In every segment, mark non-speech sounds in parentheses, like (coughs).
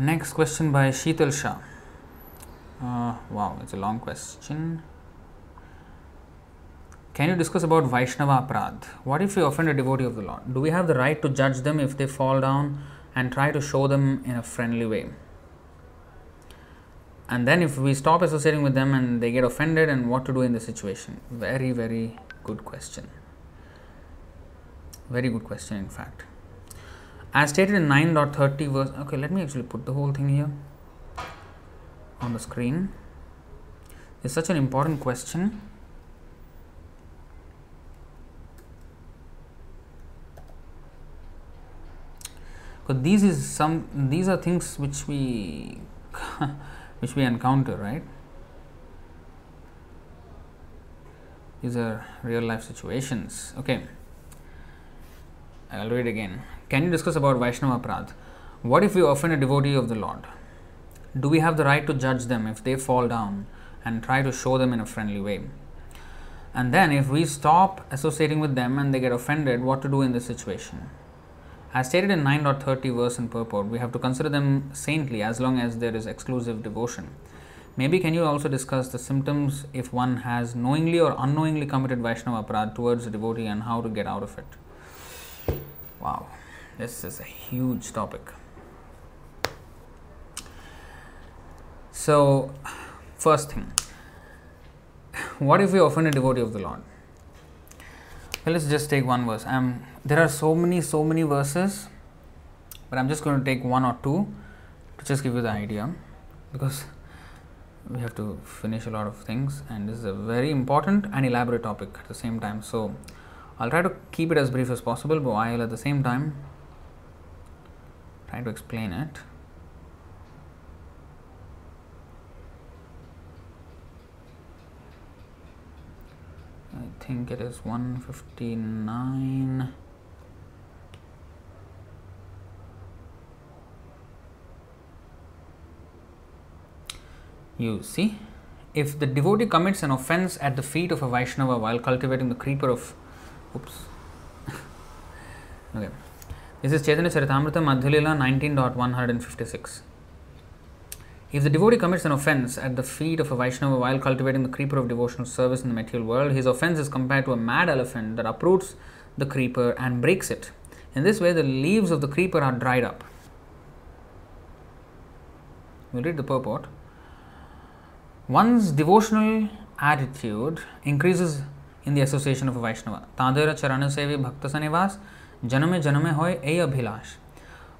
Next question by Sheetal Shah. Uh, wow, it's a long question. Can you discuss about Vaishnava aparad? What if we offend a devotee of the Lord? Do we have the right to judge them if they fall down and try to show them in a friendly way? And then if we stop associating with them and they get offended, and what to do in this situation? Very, very good question. Very good question, in fact. As stated in 9.30 verse, okay, let me actually put the whole thing here on the screen. It's such an important question. because these is some these are things which we (laughs) which we encounter, right? These are real life situations. Okay. I'll read again. Can you discuss about Vaishnava aparad? What if we offend a devotee of the Lord? Do we have the right to judge them if they fall down and try to show them in a friendly way? And then, if we stop associating with them and they get offended, what to do in this situation? As stated in 9.30 verse in purport, we have to consider them saintly as long as there is exclusive devotion. Maybe can you also discuss the symptoms if one has knowingly or unknowingly committed Vaishnava aparad towards a devotee and how to get out of it? Wow, this is a huge topic. So, first thing, what if we offend a devotee of the Lord? Well, let's just take one verse. Um, there are so many, so many verses, but I'm just going to take one or two to just give you the idea because we have to finish a lot of things, and this is a very important and elaborate topic at the same time. So, I'll try to keep it as brief as possible, but while at the same time trying to explain it. I think it is 159. You see, if the devotee commits an offense at the feet of a Vaishnava while cultivating the creeper of. Oops. okay. This is Chaitanya Charitamrita Madhyalila 19.156. If the devotee commits an offense at the feet of a Vaishnava while cultivating the creeper of devotional service in the material world, his offense is compared to a mad elephant that uproots the creeper and breaks it. In this way, the leaves of the creeper are dried up. We'll read the purport. One's devotional attitude increases in the association of a Vaishnava. Tadera charana sevi bhakta sanivas janame janame hoy a abhilash.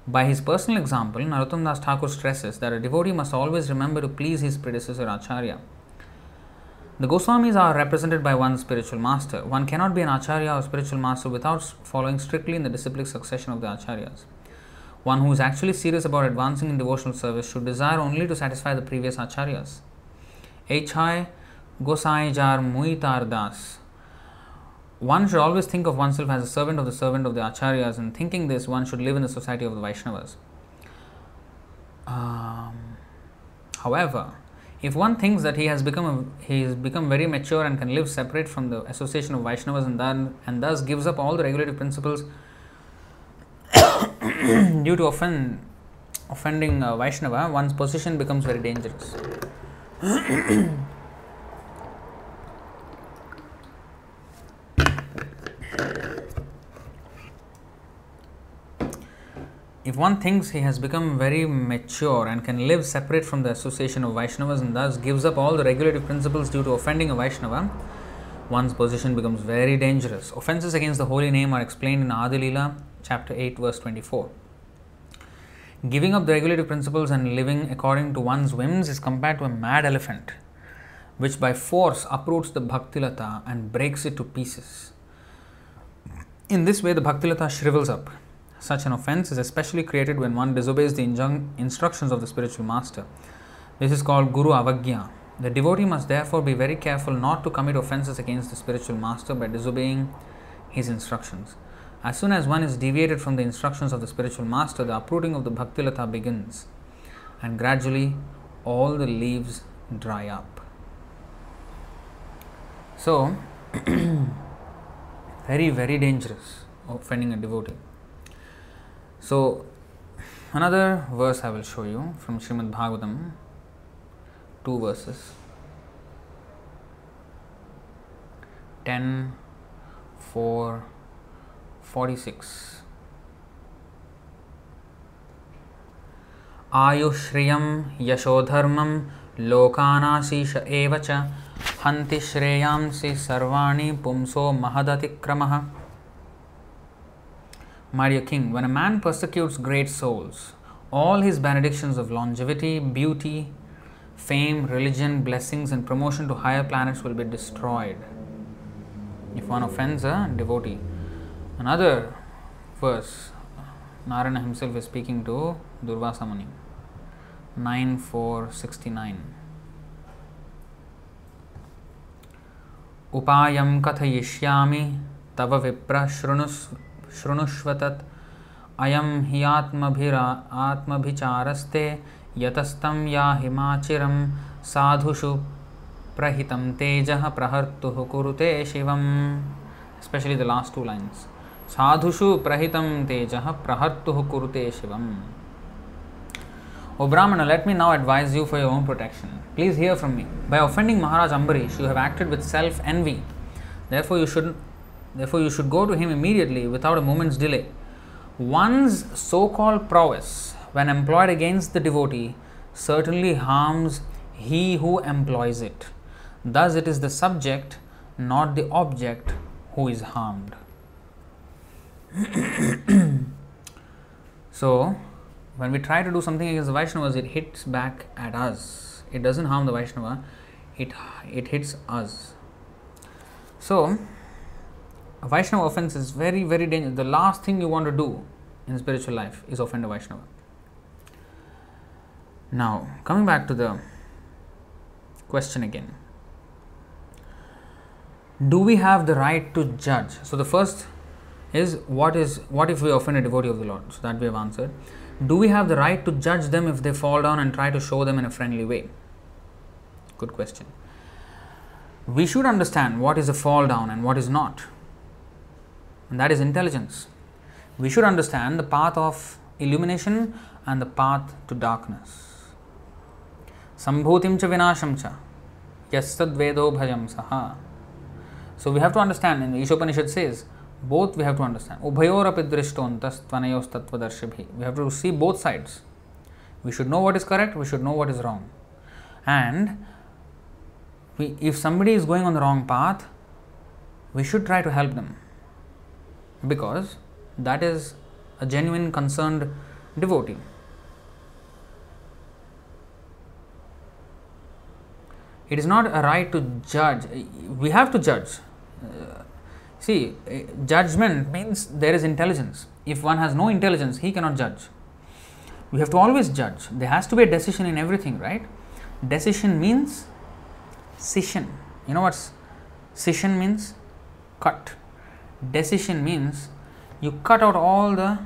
By his personal example, Narottam Das Thakur stresses that a devotee must always remember to please his predecessor Acharya. The Goswamis are represented by one spiritual master. One cannot be an Acharya or spiritual master without following strictly in the disciplic succession of the Acharyas. One who is actually serious about advancing in devotional service should desire only to satisfy the previous Acharyas. Echai Gosai Jar Muitar Das one should always think of oneself as a servant of the servant of the acharyas, and thinking this, one should live in the society of the Vaishnavas. Um, however, if one thinks that he has become a, he has become very mature and can live separate from the association of Vaishnavas and, then, and thus gives up all the regulative principles (coughs) due to offend, offending uh, Vaishnava, one's position becomes very dangerous. (coughs) If one thinks he has become very mature and can live separate from the association of Vaishnavas and thus gives up all the regulative principles due to offending a Vaishnava, one's position becomes very dangerous. Offenses against the holy name are explained in Adilila, chapter 8, verse 24. Giving up the regulative principles and living according to one's whims is compared to a mad elephant, which by force uproots the bhaktilata and breaks it to pieces. In this way, the bhaktilata shrivels up. Such an offense is especially created when one disobeys the instructions of the spiritual master. This is called Guru Avagya. The devotee must therefore be very careful not to commit offenses against the spiritual master by disobeying his instructions. As soon as one is deviated from the instructions of the spiritual master, the uprooting of the Bhakti bhaktilata begins, and gradually all the leaves dry up. So, (clears throat) very, very dangerous offending a devotee. So, Another verse I will show you from Srimad Bhagavatam, two verses 10, 4, 46. आयुश्रियं यशोधर्मं लोकानाशीष एव च हन्ति श्रेयांसि सर्वाणि पुंसो महदतिक्रमः My dear king, when a man persecutes great souls, all his benedictions of longevity, beauty, fame, religion, blessings, and promotion to higher planets will be destroyed. If one offends a devotee. Another verse, Narayana himself is speaking to Durvasa Muni. 9469 उपायं कथयिष्यामि तव विप्र शृणुष्वतत्। अयम हियात्मभिरा आत्मभिचारस्ते यतस्तम या हिमाचिरम साधुषु प्रहित तेज प्रहर्तु कुरुते Shiv specially the last two lines साधुषु प्रहित तेज प्रहर्तु कुरुते Shiv O brahmana let me now advise you for your own protection please hear from me by offending Maharaj Ambarish you have acted with self and we therefore you should therefore you should go to him immediately without a moment's delay. One's so-called prowess, when employed against the devotee, certainly harms he who employs it. Thus, it is the subject, not the object, who is harmed. so, when we try to do something against the Vaishnavas, it hits back at us. It doesn't harm the Vaishnava, it, it hits us. So, Vaishnava offense is very, very dangerous. The last thing you want to do in spiritual life is offend a Vaishnava. Now, coming back to the question again do we have the right to judge so the first is what is what if we offend a devotee of the lord so that we have answered do we have the right to judge them if they fall down and try to show them in a friendly way? Good question. We should understand what is a fall down and what is not. And that is intelligence. We should understand the path of illumination and the path to darkness. Sambhutim cha vinasham cha yastad vedo bhajam saha. So we have to understand, and Ishopanishad says, both we have to understand. Ubhayorapi tvanayos. We have to see both sides. We should know what is correct, we should know what is wrong. And we, if somebody is going on the wrong path, we should try to help them. Because that is a genuine concerned devotee. It is not a right to judge. We have to judge. Uh, See, eh, judgment means there is intelligence. If one has no intelligence, he cannot judge. We have to always judge. There has to be a decision in everything, right? Decision means scission. You know what scission means? Cut. Decision means you cut out all the.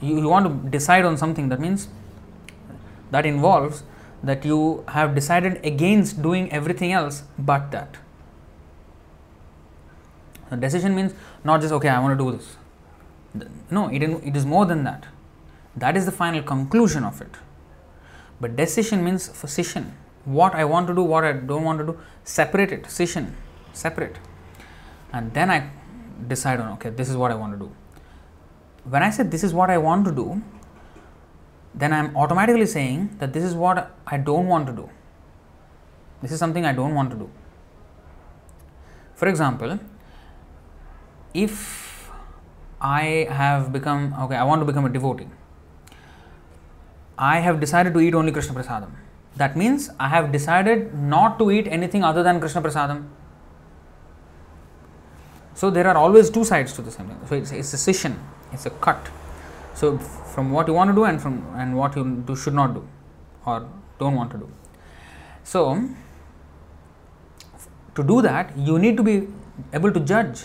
You, you want to decide on something, that means that involves that you have decided against doing everything else but that decision means not just, okay, I want to do this. No, it, it is more than that. That is the final conclusion of it. But decision means scission. What I want to do, what I don't want to do, separate it, scission, separate. And then I decide on, okay, this is what I want to do. When I say this is what I want to do, then I'm automatically saying that this is what I don't want to do. This is something I don't want to do. For example, if I have become, okay, I want to become a devotee, I have decided to eat only Krishna Prasadam. That means I have decided not to eat anything other than Krishna Prasadam. So there are always two sides to the same thing. So it's, it's a scission, it's a cut. So from what you want to do and from and what you do, should not do or don't want to do. So to do that, you need to be able to judge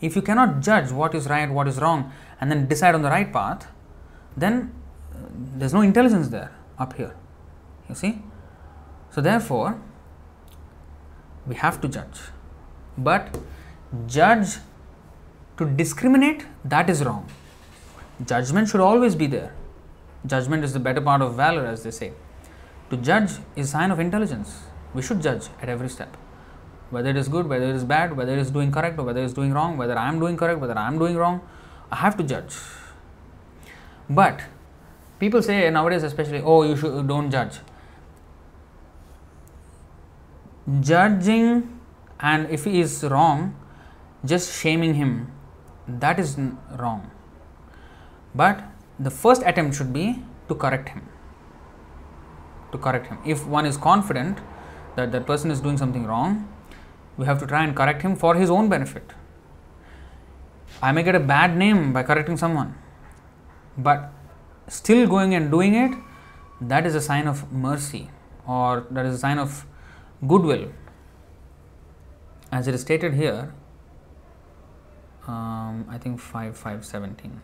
if you cannot judge what is right, what is wrong, and then decide on the right path, then uh, there's no intelligence there up here. You see? So, therefore, we have to judge. But judge to discriminate, that is wrong. Judgment should always be there. Judgment is the better part of valor, as they say. To judge is a sign of intelligence. We should judge at every step. Whether it is good, whether it is bad, whether it is doing correct or whether it is doing wrong, whether I am doing correct, whether I am doing wrong, I have to judge. But people say nowadays, especially, oh, you should don't judge. Judging, and if he is wrong, just shaming him, that is wrong. But the first attempt should be to correct him. To correct him. If one is confident that that person is doing something wrong, we have to try and correct him for his own benefit. I may get a bad name by correcting someone, but still going and doing it, that is a sign of mercy or that is a sign of goodwill. As it is stated here, um, I think 5 5 17.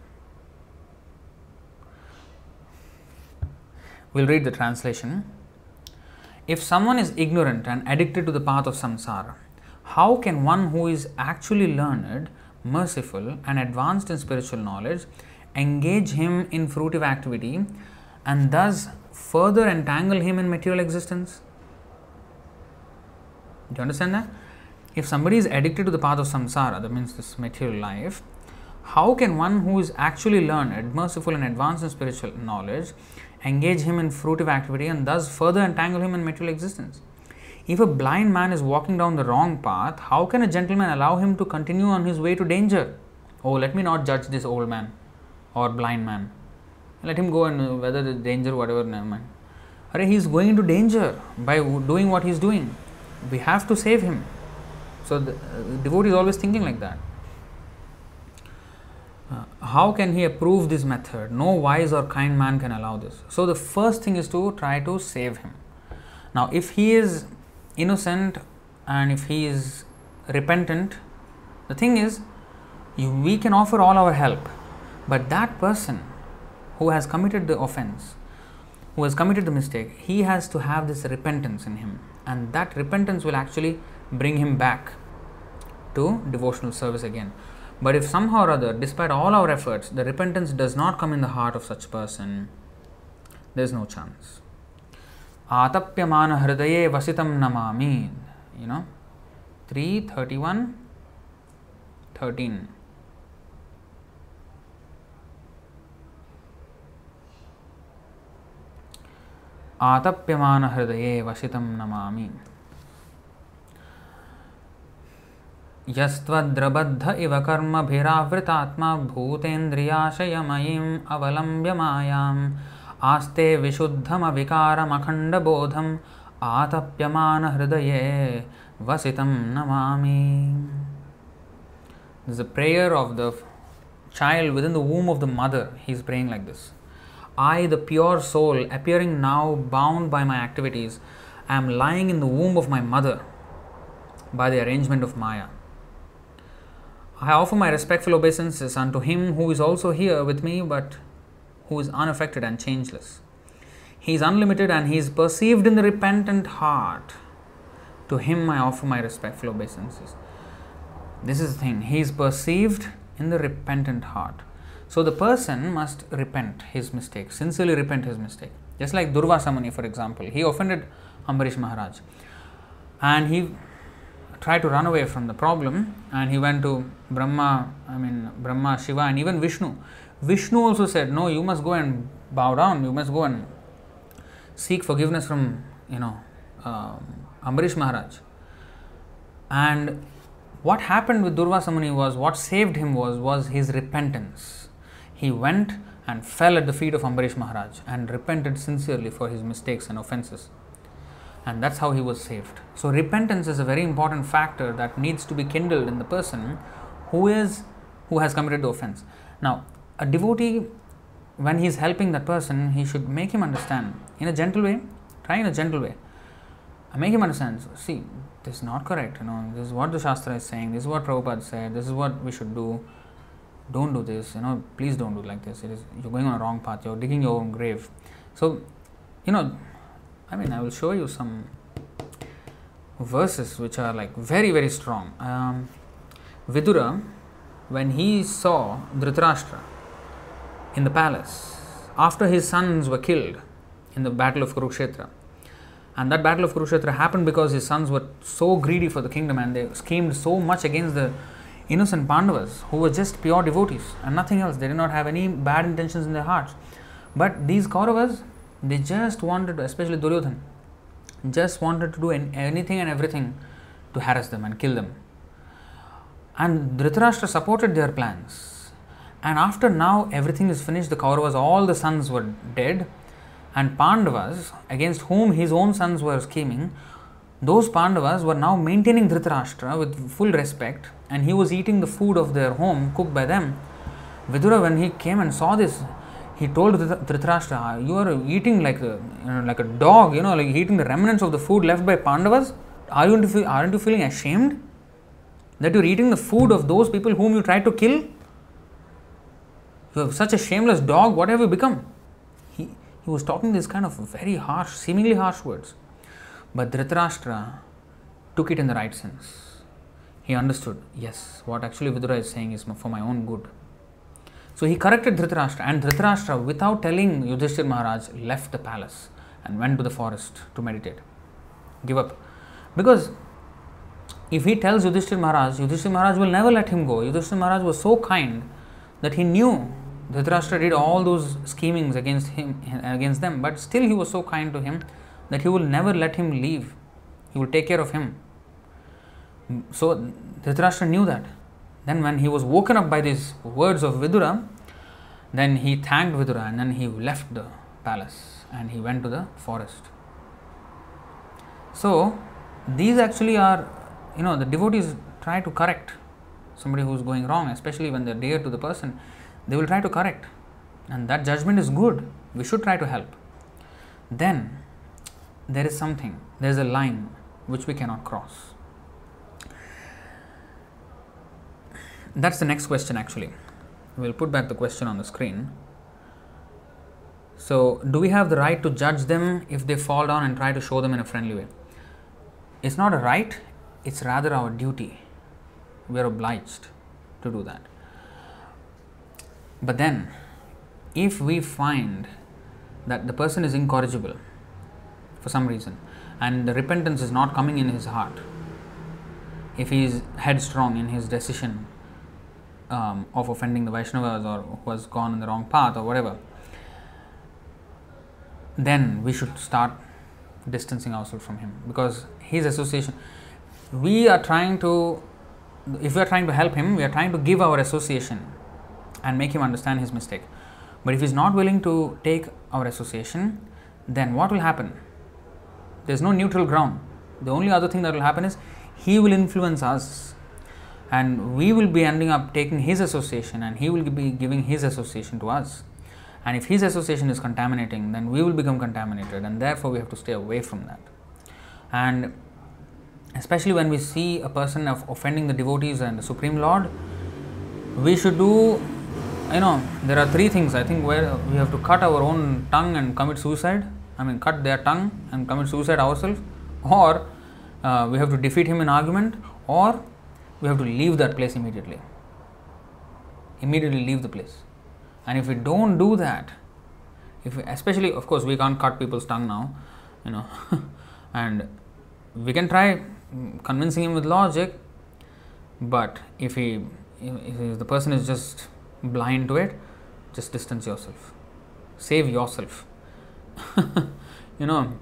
We'll read the translation. If someone is ignorant and addicted to the path of samsara, how can one who is actually learned, merciful, and advanced in spiritual knowledge engage him in fruitive activity and thus further entangle him in material existence? Do you understand that? If somebody is addicted to the path of samsara, that means this material life, how can one who is actually learned, merciful, and advanced in spiritual knowledge engage him in fruitive activity and thus further entangle him in material existence? If a blind man is walking down the wrong path, how can a gentleman allow him to continue on his way to danger? Oh, let me not judge this old man or blind man. Let him go and whether the danger, whatever, never mind. He is going into danger by doing what he is doing. We have to save him. So, the uh, devotee is always thinking like that. Uh, how can he approve this method? No wise or kind man can allow this. So, the first thing is to try to save him. Now, if he is innocent and if he is repentant, the thing is, you, we can offer all our help, but that person who has committed the offense, who has committed the mistake, he has to have this repentance in him, and that repentance will actually bring him back to devotional service again. But if somehow or other, despite all our efforts, the repentance does not come in the heart of such person, there is no chance. Atapyamana hridaye vasitam namami. You know, 3, 31, 13. आतप्यमान हृदये वसितं नमामि यस्वद्रबद्ध इव कर्म भीरावृतात्मा भूतेन्द्रियाशयमयीम् अवलंब्य मायाम्। आस्ते विशुद्धम विकारमखंड बोधम आतप्यमान हृदय वसी Namami. The prayer of the child within the womb of the mother he is praying like this I the pure soul appearing now bound by my activities I am lying in the womb of my mother by the arrangement of maya I offer my respectful obeisances unto him who is also here with me but who is unaffected and changeless. He is unlimited and he is perceived in the repentant heart. To him I offer my respectful obeisances. This is the thing, he is perceived in the repentant heart. So the person must repent his mistake, sincerely repent his mistake. Just like Durvasa Muni, for example, he offended Ambarish Maharaj and he tried to run away from the problem and he went to Brahma, I mean Brahma, Shiva, and even Vishnu. Vishnu also said, No, you must go and bow down, you must go and seek forgiveness from, you know, um, Ambarish Maharaj. And what happened with Durvasa Muni was what saved him was was his repentance. He went and fell at the feet of Ambarish Maharaj and repented sincerely for his mistakes and offenses. And that's how he was saved. So repentance is a very important factor that needs to be kindled in the person who is who has committed the offense. Now, a devotee when he is helping that person, he should make him understand in a gentle way, try in a gentle way. Uh, make him understand. See, this is not correct. You know, this is what the Shastra is saying. This is what Prabhupada said. This is what we should do. Don't do this. You know, please don't do like this. It is you're going on a wrong path. You're digging your own grave. So, you know, I mean, I will show you some verses which are like very very strong. Um, Vidura, when he saw Dhritarashtra, in the palace after his sons were killed in the battle of Kurukshetra. And that battle of Kurukshetra happened because his sons were so greedy for the kingdom and they schemed so much against the innocent Pandavas who were just pure devotees and nothing else. They did not have any bad intentions in their hearts. But these Kauravas, they just wanted, to, especially Duryodhan, just wanted to do anything and everything to harass them and kill them. And Dhritarashtra supported their plans. And after now everything is finished, the Kauravas, all the sons were dead, and Pandavas, against whom his own sons were scheming, those Pandavas were now maintaining Dhritarashtra with full respect, and he was eating the food of their home cooked by them. Vidura, when he came and saw this, he told Dhritarashtra, ah, "You are eating like a you know, like a dog, you know, like eating the remnants of the food left by Pandavas. Are you aren't you feeling ashamed?" that you're eating the food of those people whom you tried to kill? You are such a shameless dog, what have you become? He, he was talking this kind of very harsh, seemingly harsh words. But Dhritarashtra took it in the right sense. He understood, yes, what actually Vidura is saying is for my own good. So he corrected Dhritarashtra, and Dhritarashtra, without telling Yudhishthir Maharaj, left the palace and went to the forest to meditate. Give up. Because if he tells Yudhishthir Maharaj, Yudhishthir Maharaj will never let him go. Yudhishthir Maharaj was so kind that he knew Dhritarashtra did all those schemings against him against them, but still he was so kind to him that he will never let him leave. He will take care of him. So Dhritarashtra knew that. Then when he was woken up by these words of Vidura, then he thanked Vidura and then he left the palace and he went to the forest. So these actually are you know the devotees try to correct somebody who's going wrong especially when they're dear to the person. They will try to correct. And that judgment is good. We should try to help. Then there is something. There's a line which we cannot cross that's the next question actually we'll put back the question on the screen so do we have the right to judge them if they fall down and try to show them in a friendly way it's not a right it's rather our duty. We are obliged to do that. But then, if we find that the person is incorrigible for some reason and the repentance is not coming in his heart, if he is headstrong in his decision um, of offending the Vaishnavas or who has gone in the wrong path or whatever, then we should start distancing ourselves from him. Because his association we are trying to if we are trying to help him we are trying to give our association and make him understand his mistake. But if he is not willing to take our association then what will happen? There is no neutral ground. The only other thing that will happen is he will influence us and we will be ending up taking his association and he will be giving his association to us. And if his association is contaminating then we will become contaminated and therefore we have to stay away from that. And especially when we see a person of offending the devotees and the Supreme Lord, we should do, you know, there are three things I think where we have to cut our own tongue and commit suicide. I mean, cut their tongue and commit suicide ourselves, or uh, we have to defeat him in argument, or we have to leave that place immediately. Immediately leave the place. And if we don't do that, if we, especially, of course, we can't cut people's tongue now, you know, (laughs) and we can try convincing him with logic, but if he if the person is just blind to it, just distance yourself, save yourself. (laughs) you know,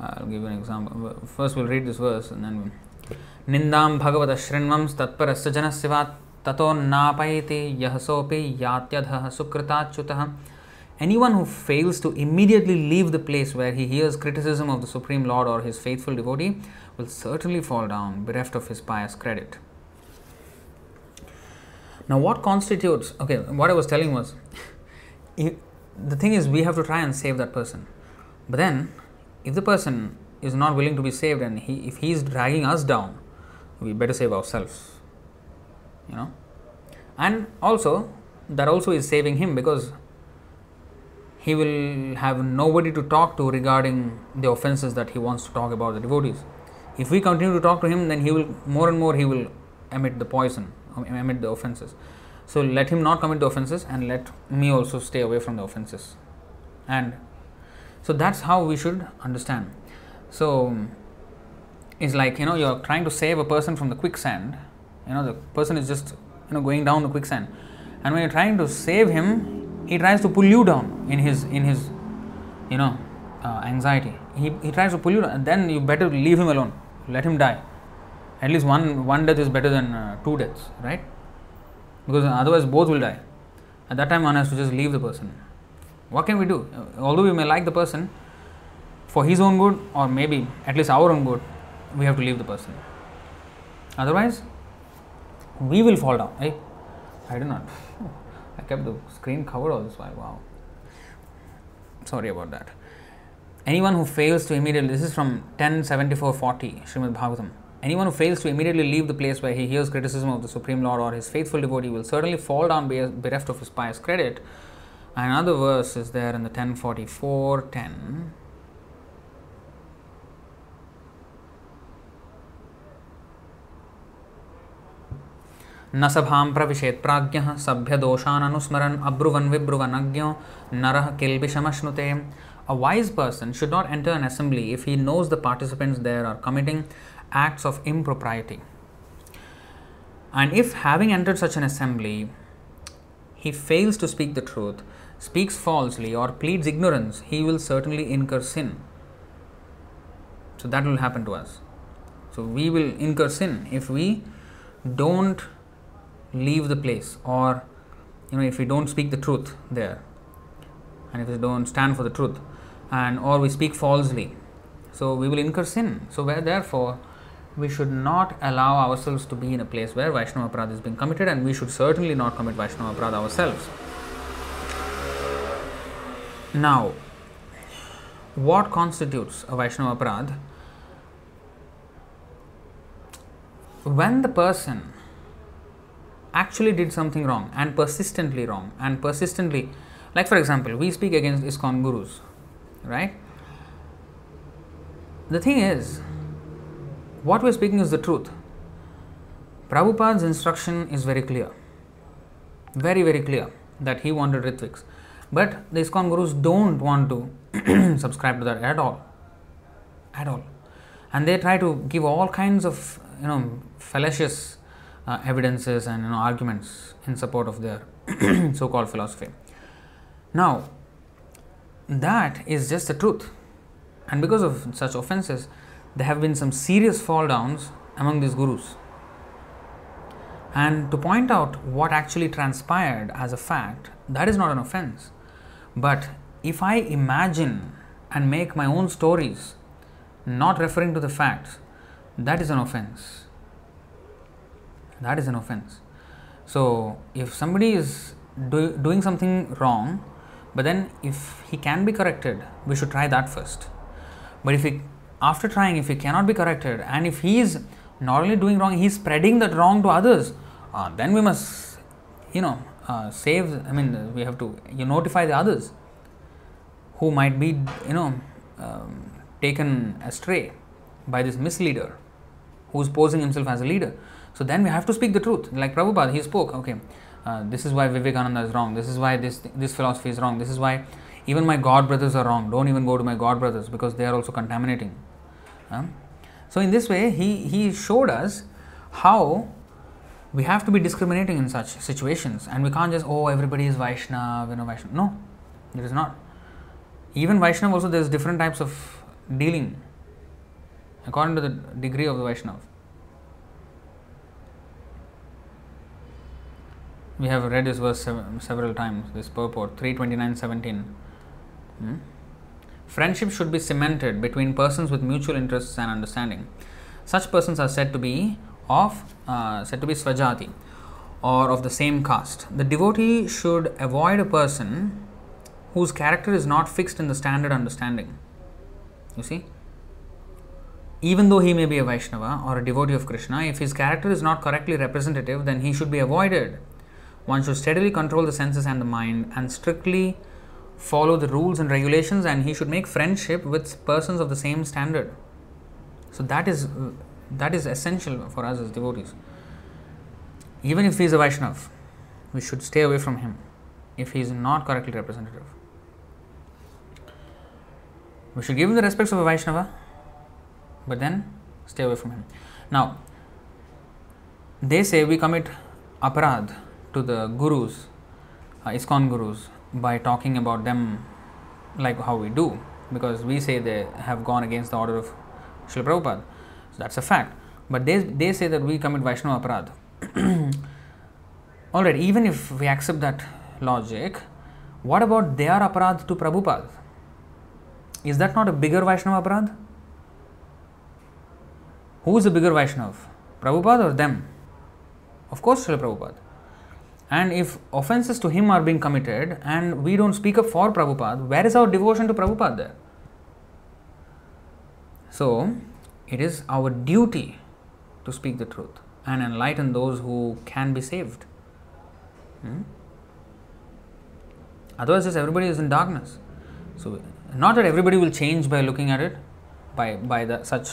I'll give you an example. First, we'll read this verse and then. निन्दां भगवतः शृण्वं तत्परस्य जनस्य वा ततो नापयति यः सोऽपि यात्यधः सुकृताच्युतः Anyone who fails to immediately leave the place where he hears criticism of the Supreme Lord or his faithful devotee will certainly fall down, bereft of his pious credit. Now, what constitutes, okay, what I was telling was, the (laughs) thing is, we have to try and save that person. But then, if the person is not willing to be saved and he, if he is dragging us down, we better save ourselves. You know? And also, that also is saving him because he will have nobody to talk to regarding the offenses that he wants to talk about the devotees. If we continue to talk to him, then he will more and more he will emit the poison, um, emit the offenses. So let him not commit the offenses and let me also stay away from the offenses. And so that's how we should understand. So it's like you know you're trying to save a person from the quicksand. You know the person is just you know going down the quicksand, and when you're trying to save him, he tries to pull you down in his in his you know uh, anxiety. He, he tries to pull you down, and then you better leave him alone. Let him die. At least one one death is better than uh, two deaths, right? Because otherwise both will die. At that time, one has to just leave the person. What can we do? Although we may like the person, for his own good or maybe at least our own good, we have to leave the person. Otherwise, we will fall down. Hey, I do not. (laughs) I kept the screen covered all this while. Wow. Sorry about that. Anyone who fails to immediately, this is from 107440, Srimad Bhagavatam. Anyone who fails to immediately leave the place where he hears criticism of the Supreme Lord or his faithful devotee will certainly fall down bereft of his pious credit. Another verse is there in the 1044 10. न सभां प्रविशेत् प्राज्ञः सभ्यदोषान् अनुस्मरन् अब्रुवन् विब्रुवनज्ञो नरः किल्बिषमश्नुते A wise person should not enter an assembly if he knows the participants there are committing acts of impropriety. And if, having entered such an assembly, he fails to speak the truth, speaks falsely, or pleads ignorance, he will certainly incur sin. So that will happen to us. So we will incur sin if we don't leave the place or you know if we don't speak the truth there and if we don't stand for the truth and or we speak falsely so we will incur sin so where therefore we should not allow ourselves to be in a place where Vaishnava Aparadha is being committed and we should certainly not commit Vaishnava Aparadha ourselves. Now, what constitutes a Vaishnava Aparadha? When the person actually did something wrong and persistently wrong and persistently, like for example, we speak against ISKCON gurus, right? The thing is, what we're speaking is the truth. Prabhupada's instruction is very clear, very, very clear that he wanted Ritviks. But the ISKCON gurus don't want to (clears throat) subscribe to that at all. At all. And they try to give all kinds of, you know, fallacious uh, evidences and you know, arguments in support of their (clears throat) so called philosophy. Now, that is just the truth. And because of such offenses, there have been some serious fall downs among these gurus. And to point out what actually transpired as a fact, that is not an offense. But if I imagine and make my own stories, not referring to the facts, that is an offense. That is an offense. So, if somebody is do, doing something wrong, but then if he can be corrected, we should try that first. But if he after trying, if he cannot be corrected, and if he is not only doing wrong, he is spreading that wrong to others, uh, then we must, you know, uh, save. I mean, we have to you notify the others who might be, you know, um, taken astray by this misleader who is posing himself as a leader. So then we have to speak the truth. Like Prabhupada, he spoke, okay, uh, this is why Vivekananda is wrong. This is why this this philosophy is wrong. This is why even my god brothers are wrong. Don't even go to my god brothers because they are also contaminating. So, in this way, he, he showed us how we have to be discriminating in such situations and we can't just, oh, everybody is Vaishnav, you know, Vaishnav. No, it is not. Even Vaishnav also, there's different types of dealing according to the degree of the Vaishnav. We have read this verse several times, this purport 329.17. Hmm? Friendship should be cemented between persons with mutual interests and understanding. Such persons are said to be of uh, said to be svajati or of the same caste. The devotee should avoid a person whose character is not fixed in the standard understanding. You see? Even though he may be a Vaishnava or a devotee of Krishna, if his character is not correctly representative, then he should be avoided. One should steadily control the senses and the mind and strictly follow the rules and regulations and he should make friendship with persons of the same standard so that is that is essential for us as devotees even if he is a vaishnav we should stay away from him if he is not correctly representative. We should give him the respects of a Vaishnava, but then stay away from him. Now, they say we commit aparad to the gurus, uh, ISKCON gurus, by talking about them like how we do, because we say they have gone against the order of Srila Prabhupada. So that's a fact. But they, they say that we commit Vaishnava aparad. (clears throat) Alright, even if we accept that logic, what about their aparad to Prabhupada? Is that not a bigger Vaishnava aparad? Who is the bigger Vaishnava? Prabhupada or them? Of course, Srila Prabhupada. And if offenses to him are being committed and we don't speak up for Prabhupada, where is our devotion to Prabhupada there? So, it is our duty to speak the truth and enlighten those who can be saved. Hmm? Otherwise, just everybody is in darkness. So, not that everybody will change by looking at it, by by the such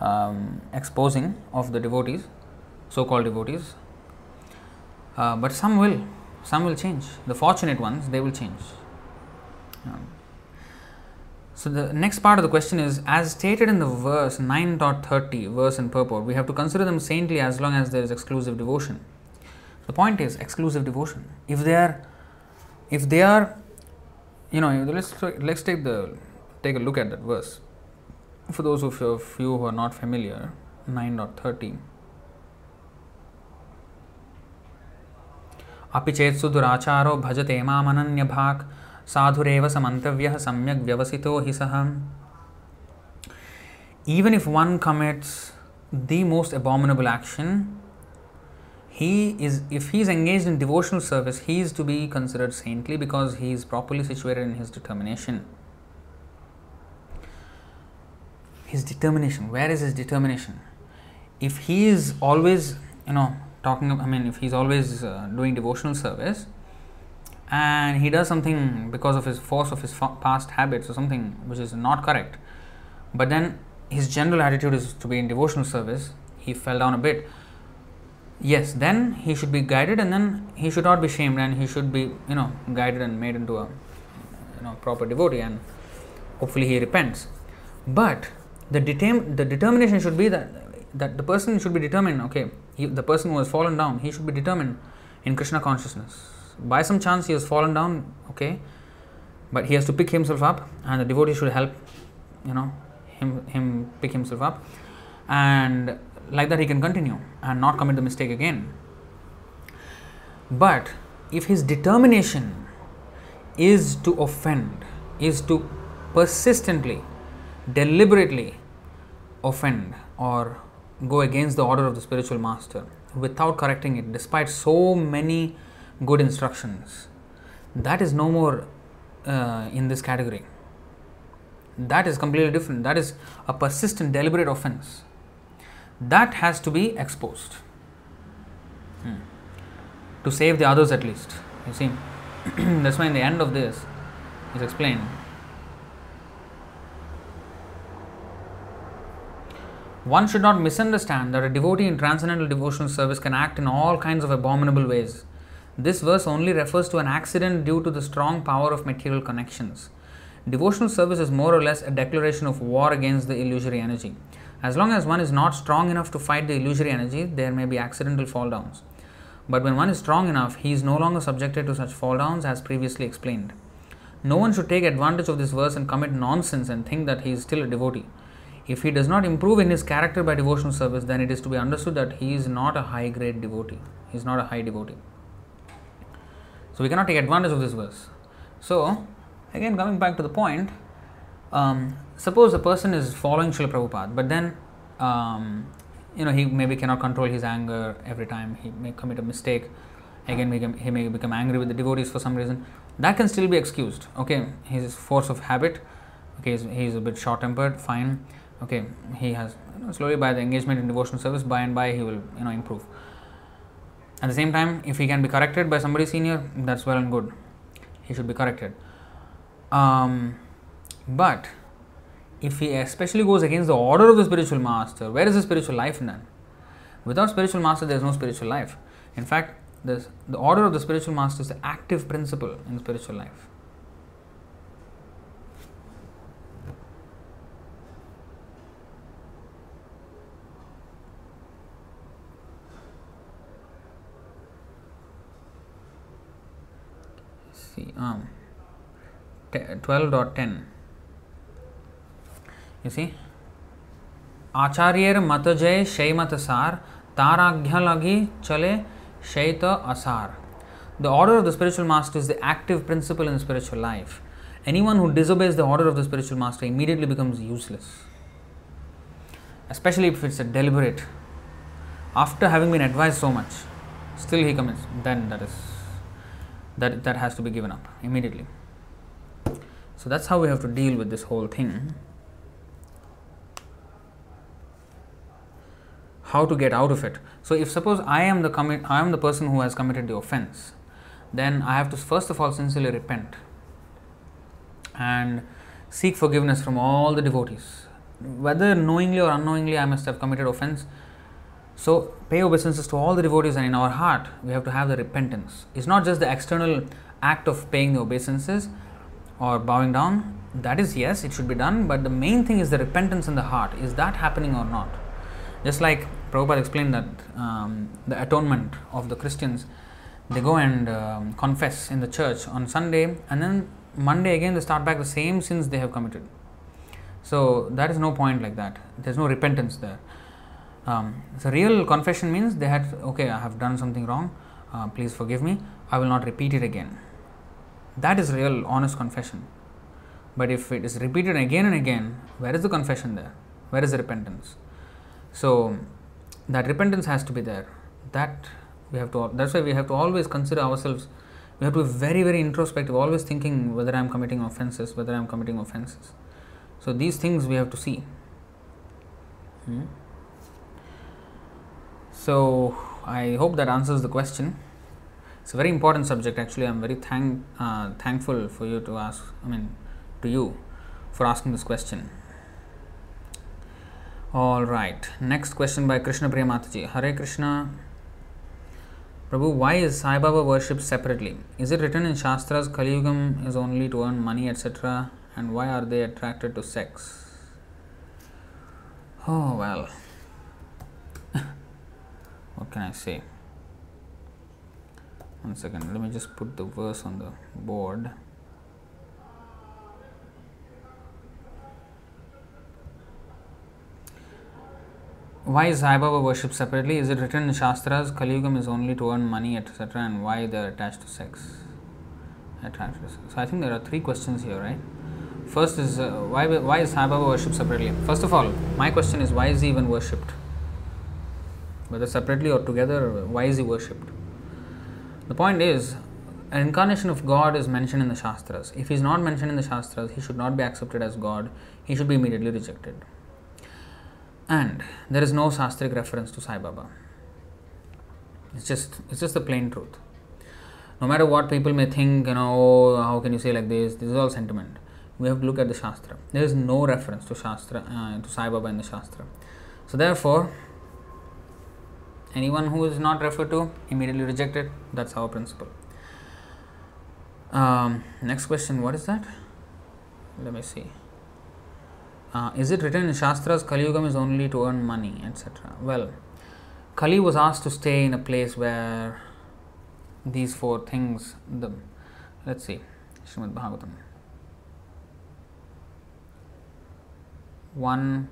um, exposing of the devotees, so-called devotees. Uh, but some will, some will change. The fortunate ones, they will change. Um, so the next part of the question is, as stated in the verse 9.30, verse and purport, we have to consider them saintly as long as there is exclusive devotion. The point is exclusive devotion. If they are, if they are, you know, let's let's take the take a look at that verse. For those of you who are not familiar, 9.30. अपि चेत् सुदुराचारो भजते मामनन्यभाक् साधुरेव समन्तव्यः सम्यक् व्यवसितो हि सः Even if one commits the most abominable action, he is if he is engaged in devotional service, he is to be considered saintly because he is properly situated in his determination. His determination. Where is his determination? If he is always, you know, talking, I mean, if he's always uh, doing devotional service and he does something because of his force of his past habits or something which is not correct, but then his general attitude is to be in devotional service, he fell down a bit yes, then he should be guided and then he should not be shamed and he should be, you know, guided and made into a you know proper devotee and hopefully he repents. But the, determ- the determination should be that that the person should be determined, okay, he, the person who has fallen down, he should be determined in Krishna consciousness. By some chance he has fallen down, okay, but he has to pick himself up and the devotee should help, you know, him him pick himself up and like that he can continue and not commit the mistake again. But if his determination is to offend, is to persistently, deliberately offend or go against the order of the spiritual master without correcting it, despite so many good instructions, that is no more uh, in this category. That is completely different. That is a persistent, deliberate offense that has to be exposed hmm. to save the others at least. You see, (clears throat) that's why in the end of this is explained. One should not misunderstand that a devotee in transcendental devotional service can act in all kinds of abominable ways. This verse only refers to an accident due to the strong power of material connections. Devotional service is more or less a declaration of war against the illusory energy. As long as one is not strong enough to fight the illusory energy, there may be accidental fall downs. But when one is strong enough, he is no longer subjected to such fall downs as previously explained. No one should take advantage of this verse and commit nonsense and think that he is still a devotee. If he does not improve in his character by devotional service, then it is to be understood that he is not a high grade devotee. He is not a high devotee. So we cannot take advantage of this verse. So, again, coming back to the point, um, suppose a person is following Srila Prabhupada, but then um, you know he maybe cannot control his anger every time he may commit a mistake. Again, he may become angry with the devotees for some reason. That can still be excused. Okay, his force of habit. Okay, he's, he's a bit short-tempered. Fine. Okay, he has you know, slowly by the engagement in devotional service, by and by he will you know improve. At the same time, if he can be corrected by somebody senior, that's well and good. He should be corrected. Um, but if he especially goes against the order of the spiritual master, where is the spiritual life then? Without spiritual master, there is no spiritual life. In fact, this, the order of the spiritual master is the active principle in spiritual life. see um 12.10 you see? आचार्यर मत जय शै सार। ताराघ्य लगी चले शैत असार। The order of the spiritual master is the active principle in spiritual life anyone who disobeys the order of the spiritual master immediately becomes useless especially if it's a deliberate. After having been advised so much, still he comes then that is 12.10 that that has to be given up immediately so that's how we have to deal with this whole thing. How to get out of it. So if suppose I am the commit, I am the person who has committed the offense, then I have to first of all sincerely repent and seek forgiveness from all the devotees, whether knowingly or unknowingly I must have committed offense. So pay obeisances to all the devotees, and in our heart we have to have the repentance. It's not just the external act of paying the obeisances, or bowing down, that is yes, it should be done, but the main thing is the repentance in the heart. Is that happening or not? Just like Prabhupada explained that um, the atonement of the Christians, they go and um, confess in the church on Sunday, and then Monday again they start back the same sins they have committed. So that is no point like that. There's no repentance there. Um, so real confession means they had okay, I have done something wrong. Uh, please forgive me. I will not repeat it again. That is real, honest confession. But if it is repeated again and again, where is the confession there? Where is the repentance? So, that repentance has to be there. That we have to. That's why we have to always consider ourselves. We have to be very, very introspective. Always thinking whether I am committing offenses, whether I am committing offenses. So these things we have to see. Hmm? So I hope that answers the question. It's a very important subject. Actually, I'm very thank uh, thankful for you to ask. I mean, to you for asking this question. All right. Next question by Krishna Priya Mataji. Hare Krishna. Prabhu, why is Sai Baba worshipped separately? Is it written in Shastras Kali Yugam is only to earn money, etc.? And why are they attracted to sex? Oh well. What can I say? one second let me just put the verse on the board why is Sai Baba worshipped separately? Is it written in Shastras? Kaliyugam is only to earn money, etc. And why they are attached to sex? Attached to sex. So I think there are three questions here, right? First is uh, why why is Sai Baba worshipped separately? First of all, my question is why is he even worshipped? Whether separately or together, why is he worshipped? The point is, an incarnation of God is mentioned in the Shastras. If he is not mentioned in the Shastras, he should not be accepted as God, he should be immediately rejected. And there is no Shastric reference to Sai Baba. It's just, it's just the plain truth. No matter what people may think, you know, oh, how can you say like this? This is all sentiment. We have to look at the Shastra. There is no reference to Shastra, uh, to Sai Baba in the Shastra. So therefore, anyone who is not referred to immediately rejected. That's our principle. Um, next question what is that? Let me see. Uh, is it written in shastras kali yugam is only to earn money etc well kali was asked to stay in a place where these four things the let's see. Srimad Bhagavatam. 1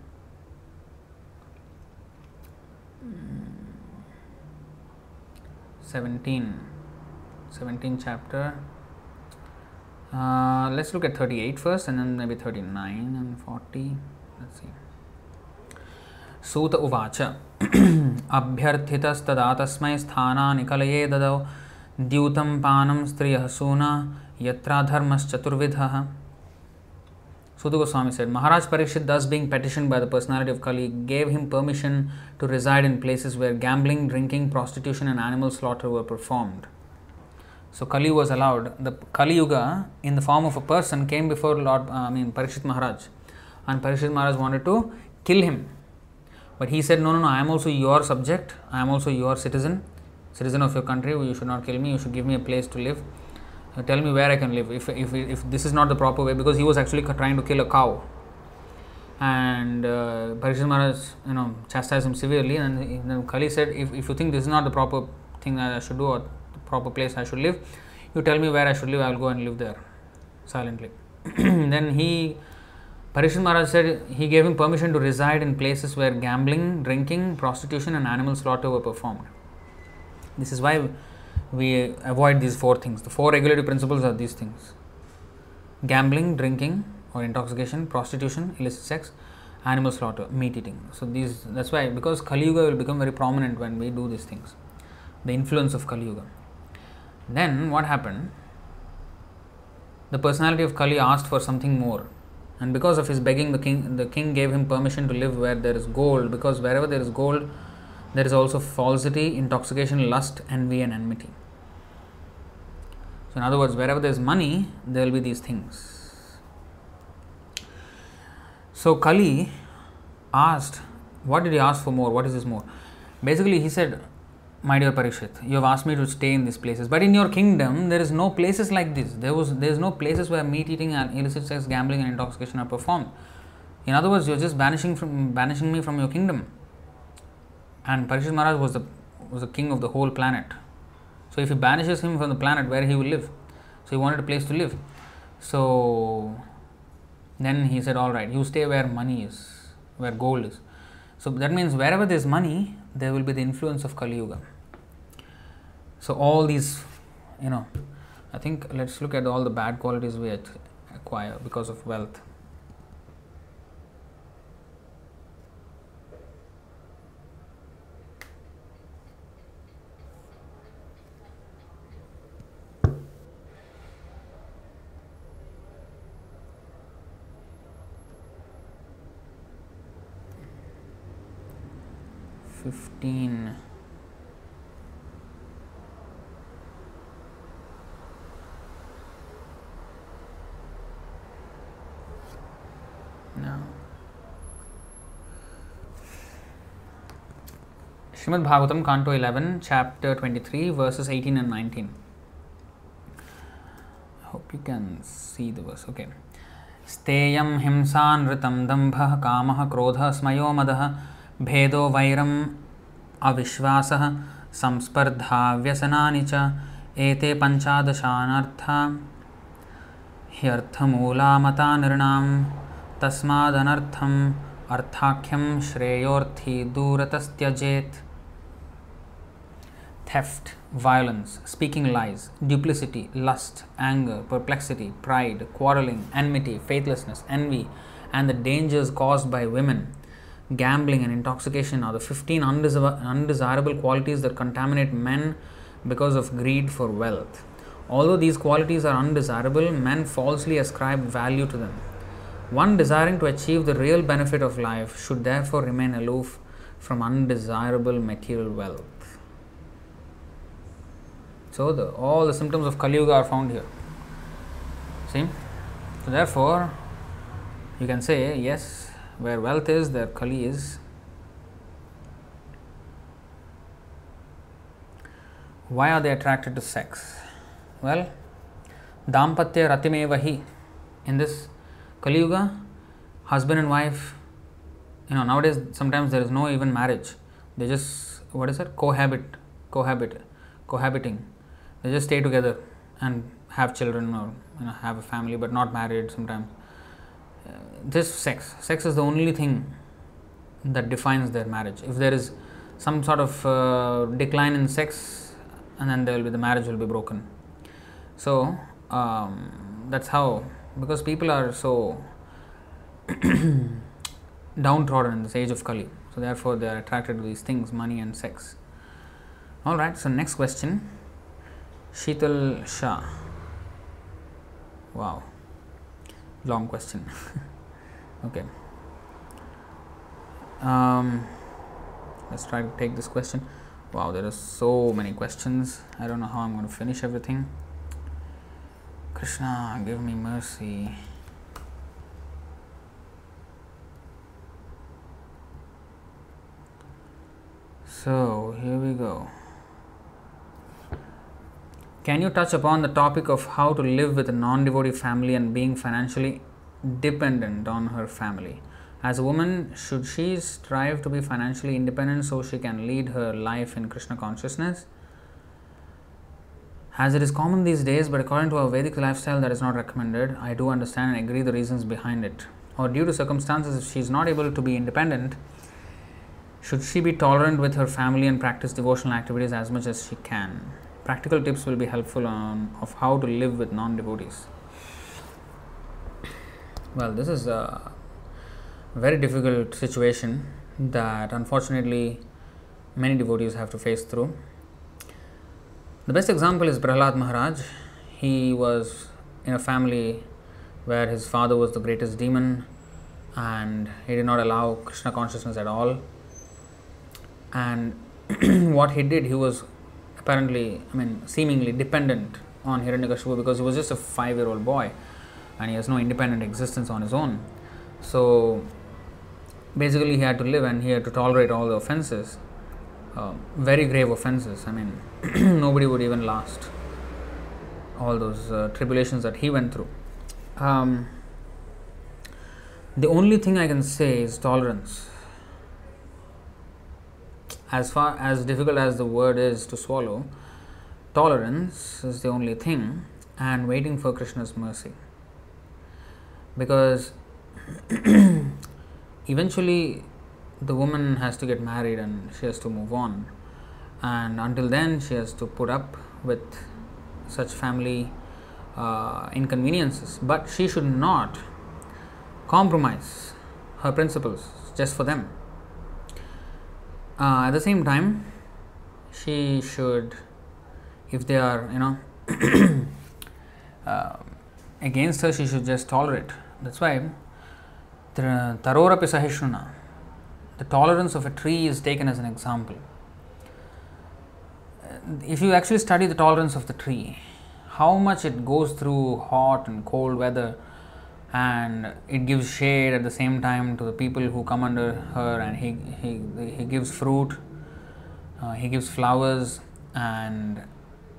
17 17 chapter. Uh, let's look at 38 first and then maybe 39 and 40 let's see. सूत उवाच अभ्यर्थितस्तदा तस्मै स्थानानिकलये ददौ द्यूतं पानं स्त्रियः सूना यत्राधर्मश्चतुर्विधः Suta Goswami said, Maharaj Parikshit, thus being petitioned by the personality of Kali, gave him permission to reside in places where gambling, drinking, prostitution, and animal slaughter were performed. So Kali was allowed. The Kali Yuga, in the form of a person, came before Lord, uh, I mean Parikshit Maharaj, and Parikshit Maharaj wanted to kill him. But he said, No, no, no, I am also your subject, I am also your citizen. citizen of your country, you should not kill me, you should give me a place to live. Tell me where I can live. If, if, if this is not the proper way, because he was actually trying to kill a cow. And uh, Maharaj, you know, chastised him severely. And then Kali said, if, if you think this is not the proper thing that I should do or the proper place I should live, you tell me where I should live, I will go and live there silently. (clears throat) then he Parikshit Maharaj said he gave him permission to reside in places where gambling, drinking, prostitution, and animal slaughter were performed. This is why we avoid these four things. The four regulative principles are these things gambling, drinking or intoxication, prostitution, illicit sex, animal slaughter, meat eating. So, these that's why because Kali Yuga will become very prominent when we do these things. The influence of Kali Yuga. Then what happened? The personality of Kali asked for something more and because of his begging the king the king gave him permission to live where there is gold because wherever there is gold there is also falsity intoxication lust envy and enmity so in other words wherever there is money there will be these things so kali asked what did he ask for more what is this more basically he said my dear Parikshit, you have asked me to stay in these places, but in your kingdom there is no places like this. There was there is no places where meat eating and illicit sex, gambling, and intoxication are performed. In other words, you are just banishing from banishing me from your kingdom. And Parikshit Maharaj was the was the king of the whole planet. So if he banishes him from the planet, where he will live? So he wanted a place to live. So then he said, All right, you stay where money is, where gold is. So that means wherever there is money, there will be the influence of Kali Yuga. So all these, you know, I think let's look at all the bad qualities we acquire because of wealth. 18 Srimad Bhagavatam canto 11 chapter 23 verses 18 and 19 hope you can see the verse okay स्तेयम हिंसा नृतम दंभ काम क्रोध स्मयो मद भेदो वैरम अविश्वास संस्पर्धा व्यसना चे ह्यमूलामता ह्यर्थमूलामता तस्मादनर्थम अर्थाख्यम श्रेयोर्थी दूरतस्त्यजेत। Theft violence speaking lies duplicity lust anger perplexity pride quarreling enmity faithlessness envy and the dangers cause by women gambling, and intoxication are the 15 undesirable qualities that contaminate men because of greed for wealth. Although these qualities are undesirable, men falsely ascribe value to them. One desiring to achieve the real benefit of life should therefore remain aloof from undesirable material wealth. So the, all the symptoms of Kali Yuga are found here. See? So therefore, you can say yes, where wealth is, there Kali is. Why are they attracted to sex? Well, Dampatya Ratimevahi. In this Kali Yuga, husband and wife, you know, nowadays sometimes there is no even marriage. They just, what is it? Cohabit, cohabit, cohabiting they just stay together and have children or you know have a family but not married sometimes just sex sex is the only thing that defines their marriage. If there is some sort of uh, decline in sex and then there will be the marriage will be broken. So um, that's how because people are so (coughs) downtrodden in this age of kali. So therefore they are attracted to these things money and sex. All right so next question. Sheetal Shah. Wow, long question. (laughs) okay. Um, let's try to take this question. Wow, there are so many questions. I don't know how I'm going to finish everything. Krishna, give me mercy. So, here we go. Can you touch upon the topic of how to live with a non devotee family and being financially dependent on her family? As a woman, should she strive to be financially independent so she can lead her life in Krishna consciousness? As it is common these days, but according to our Vedic lifestyle, that is not recommended. I do understand and agree the reasons behind it. Or due to circumstances, if she is not able to be independent, should she be tolerant with her family and practice devotional activities as much as she can? Practical tips will be helpful on of how to live with non-devotees. Well, this is a very difficult situation that unfortunately many devotees have to face through. The best example is Prahlad Maharaj. He was in a family where his father was the greatest demon and he did not allow Krishna consciousness at all. And (clears throat) what he did, he was apparently, I mean, seemingly dependent on Hiranyakashipu because he was just a five year old boy and he has no independent existence on his own. So basically, he had to live and he had to tolerate all the offenses, uh, very grave offenses. I mean, (clears throat) nobody would even last all those uh, tribulations that he went through. Um, the only thing I can say is tolerance. As far as difficult as the word is to swallow, tolerance is the only thing, and waiting for Krishna's mercy. Because (clears throat) eventually the woman has to get married and she has to move on, and until then, she has to put up with such family uh, inconveniences. But she should not compromise her principles just for them. Uh, at the same time, she should, if they are, you know, (clears throat) uh, against her, she should just tolerate. That's why Tarorapi Sahishnuna, the tolerance of a tree is taken as an example. If you actually study the tolerance of the tree, how much it goes through hot and cold weather, and it gives shade at the same time to the people who come under her and he, he, he gives fruit uh, he gives flowers and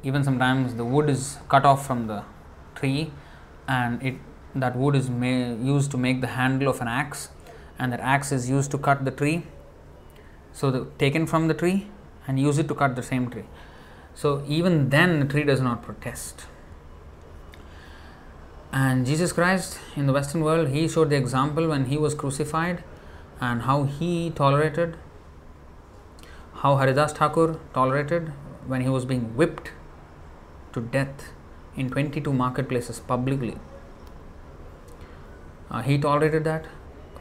even sometimes the wood is cut off from the tree and it that wood is used to make the handle of an axe and that axe is used to cut the tree. So the, taken from the tree and use it to cut the same tree. So even then the tree does not protest. And Jesus Christ in the Western world, he showed the example when he was crucified and how he tolerated, how Haridas Thakur tolerated when he was being whipped to death in 22 marketplaces publicly. Uh, he tolerated that.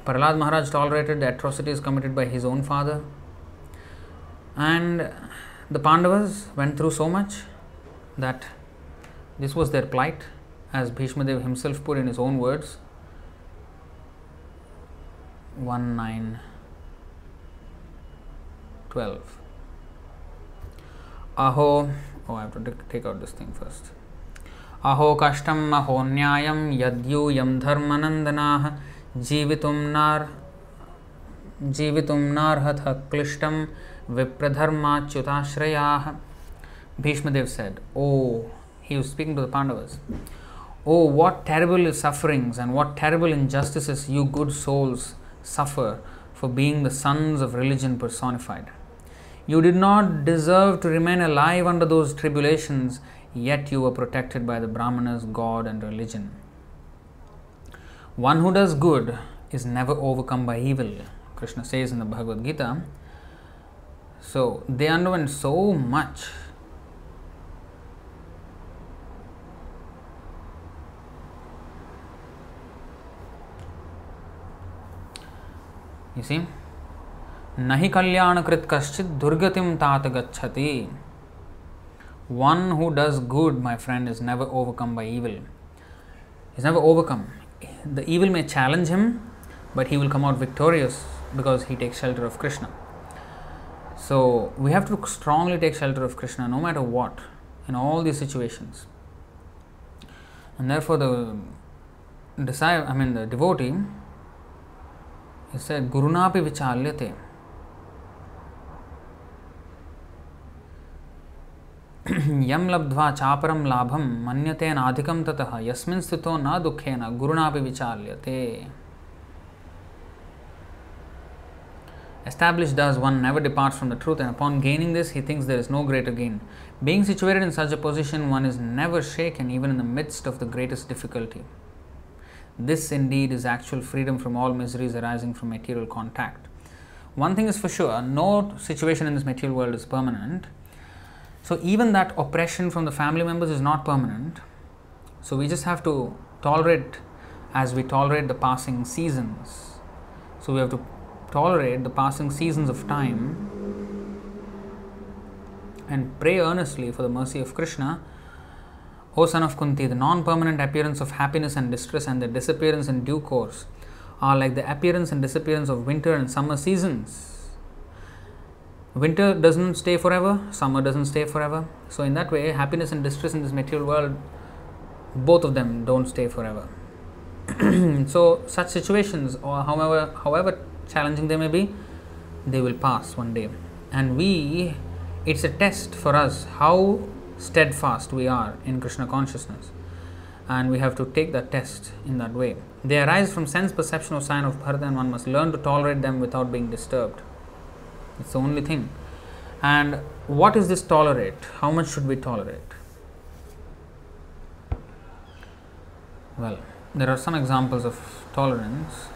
Prahlad Maharaj tolerated the atrocities committed by his own father. And the Pandavas went through so much that this was their plight as Bhishmadev himself put in his own words 1 9 12 aho oh i have to take out this thing first अहो कष्ट अहो न्याय यदूय धर्मनंदना जीवित नार जीवित नर्हत क्लिष्ट विप्रधर्माच्युताश्रया। Bhishmadev said O he speaking to the Pandavas O what terrible sufferings and what terrible injustices you good souls suffer for being the sons of religion personified you did not deserve to remain alive under those yet you were protected by the Brahmanas, God, and religion. One who does good is never overcome by evil, Krishna says in the Bhagavad Gita. So they underwent so much You see? Nahi kalyanakrit kaschit durgatim tat gachati. One who does good, my friend, is never overcome by evil. He's never overcome. The evil may challenge him, but he will come out victorious because he takes shelter of Krishna. So we have to strongly take shelter of Krishna no matter what, in all these situations. And therefore the disciple, I mean the devotee he said, Gurunapi vichalyate. यं लब्ध्वा चापरं लाभं मन्यते नाधिकं ततः यस्मिन् स्थितो न दुःखेन गुरुणापि विचाल्यते Established thus, one never departs from the truth, and upon gaining this, he thinks there is no greater gain. Being situated in such a position, one is never shaken, even in the midst of the greatest difficulty. This indeed is actual freedom from all miseries arising from material contact. One thing is for sure no situation in this material world is permanent. So, even that oppression from the family members is not permanent. So, we just have to tolerate as we tolerate the passing seasons. So, we have to tolerate the passing seasons of time and pray earnestly for the mercy of Krishna. O son of Kunti, the non permanent appearance of happiness and distress and their disappearance in due course are like the appearance and disappearance of winter and summer seasons. Winter doesn't stay forever, summer doesn't stay forever. So, in that way, happiness and distress in this material world, both of them don't stay forever. (clears throat) so, such situations, or however, however challenging they may be, they will pass one day. And we, it's a test for us how steadfast we are in Krishna consciousness. And we have to take that test in that way. They arise from sense perception or sign of Bharata, and one must learn to tolerate them without being disturbed. It's the only thing. And what is this tolerate? How much should we tolerate? Well, there are some examples of tolerance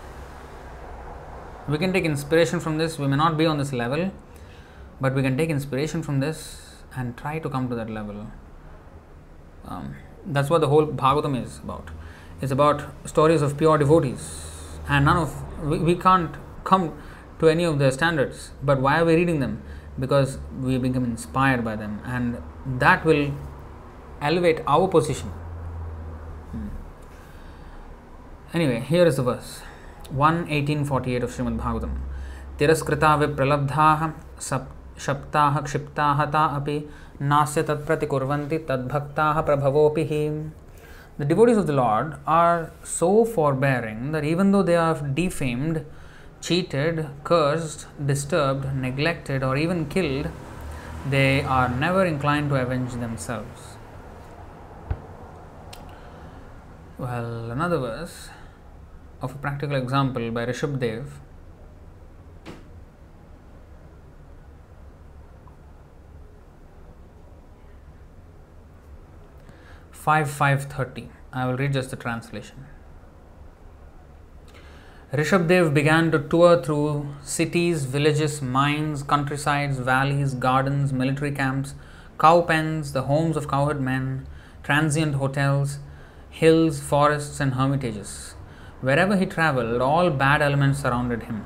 we can take inspiration from this we may not be on this level but we can take inspiration from this and try to come to that level um, that's what the whole bhagavatam is about it's about stories of pure devotees and none of we, we can't come to any of their standards but why are we reading them because we become inspired by them and that will elevate our position hmm. anyway here is the verse one eighteen forty at of श्रीमद्भागवतं तिरस्कृता विप्रलब्धाः सप् शप्ताः क्षिप्ताः ता अपि नास्य तत्प्रतिकुर्वन्ति तद्भक्ताः प्रभवोऽपि हि The devotees of the Lord are so forbearing that even though they are defamed, cheated, cursed, disturbed, neglected, or even killed, they are never inclined to avenge themselves. Well, another verse of a practical example by Rishabdev. Five five thirty. I will read just the translation. Rishabdev began to tour through cities, villages, mines, countrysides, valleys, gardens, military camps, cow pens, the homes of cowherd men, transient hotels, hills, forests, and hermitages. Wherever he traveled, all bad elements surrounded him,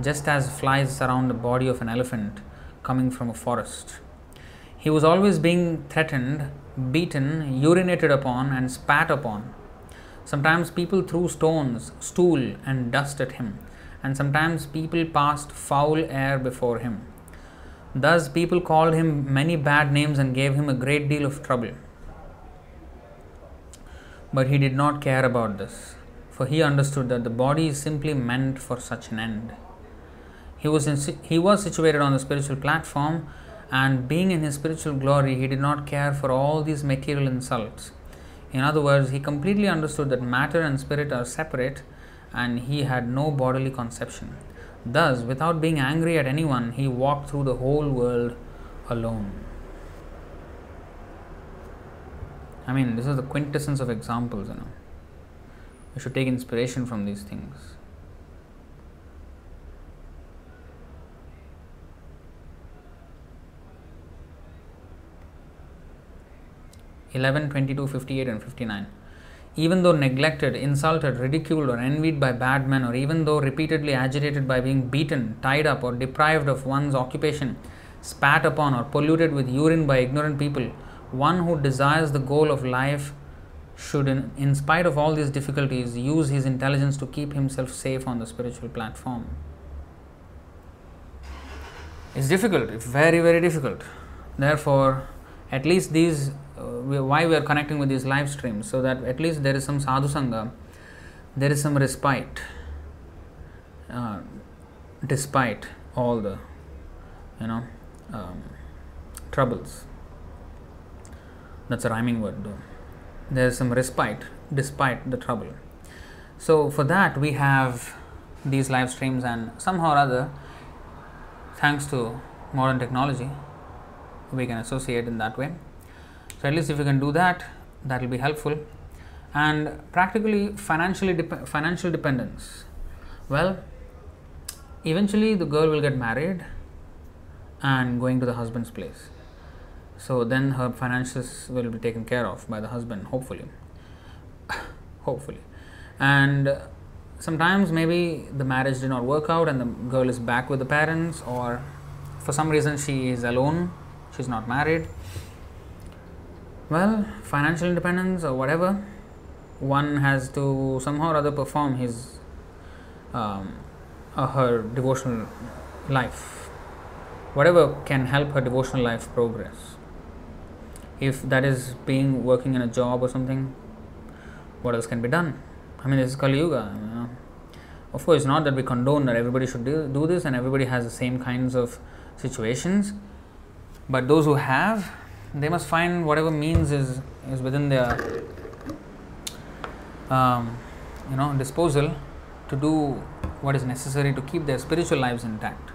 just as flies surround the body of an elephant coming from a forest. He was always being threatened, beaten, urinated upon, and spat upon. Sometimes people threw stones, stool, and dust at him, and sometimes people passed foul air before him. Thus, people called him many bad names and gave him a great deal of trouble. But he did not care about this for he understood that the body is simply meant for such an end. He was, in, he was situated on the spiritual platform, and being in his spiritual glory, he did not care for all these material insults. In other words, he completely understood that matter and spirit are separate, and he had no bodily conception. Thus, without being angry at anyone, he walked through the whole world alone. I mean, this is the quintessence of examples, you know. We should take inspiration from these things. Eleven, twenty-two, fifty-eight, and 59. Even though neglected, insulted, ridiculed, or envied by bad men, or even though repeatedly agitated by being beaten, tied up, or deprived of one's occupation, spat upon, or polluted with urine by ignorant people, one who desires the goal of life should, in, in spite of all these difficulties, use his intelligence to keep himself safe on the spiritual platform. It's difficult, it's very, very difficult. Therefore, at least these, why we are connecting with these live streams, so that at least there is some sadhu sangha, there is some respite, uh, despite all the, you know, um, troubles. That's a rhyming word, though. There's some respite despite the trouble. So, for that, we have these live streams, and somehow or other, thanks to modern technology, we can associate in that way. So, at least if you can do that, that will be helpful. And practically, financially financial dependence. Well, eventually, the girl will get married and going to the husband's place. So then her finances will be taken care of by the husband, hopefully. (coughs) hopefully. And sometimes maybe the marriage did not work out and the girl is back with the parents, or for some reason she is alone, she's not married. Well, financial independence or whatever, one has to somehow or other perform his um, uh, her devotional life. Whatever can help her devotional life progress. If that is being working in a job or something what else can be done? I mean this is kali yuga you know. of course not that we condone that everybody should do, do this and everybody has the same kinds of situations but those who have they must find whatever means is is within their um, you know disposal to do what is necessary to keep their spiritual lives intact.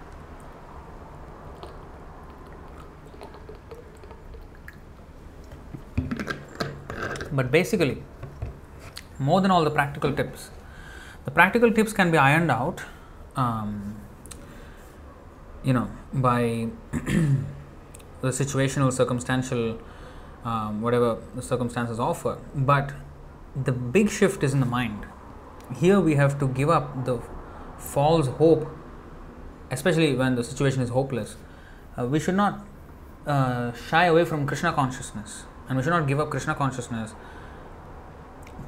But basically more than all the practical tips the practical tips can be ironed out um, you know by (clears throat) the situational circumstantial um, whatever the circumstances offer. But the big shift is in the mind. Here we have to give up the false hope especially when the situation is hopeless. Uh, we should not uh, shy away from krishna consciousness and we should not give up krishna consciousness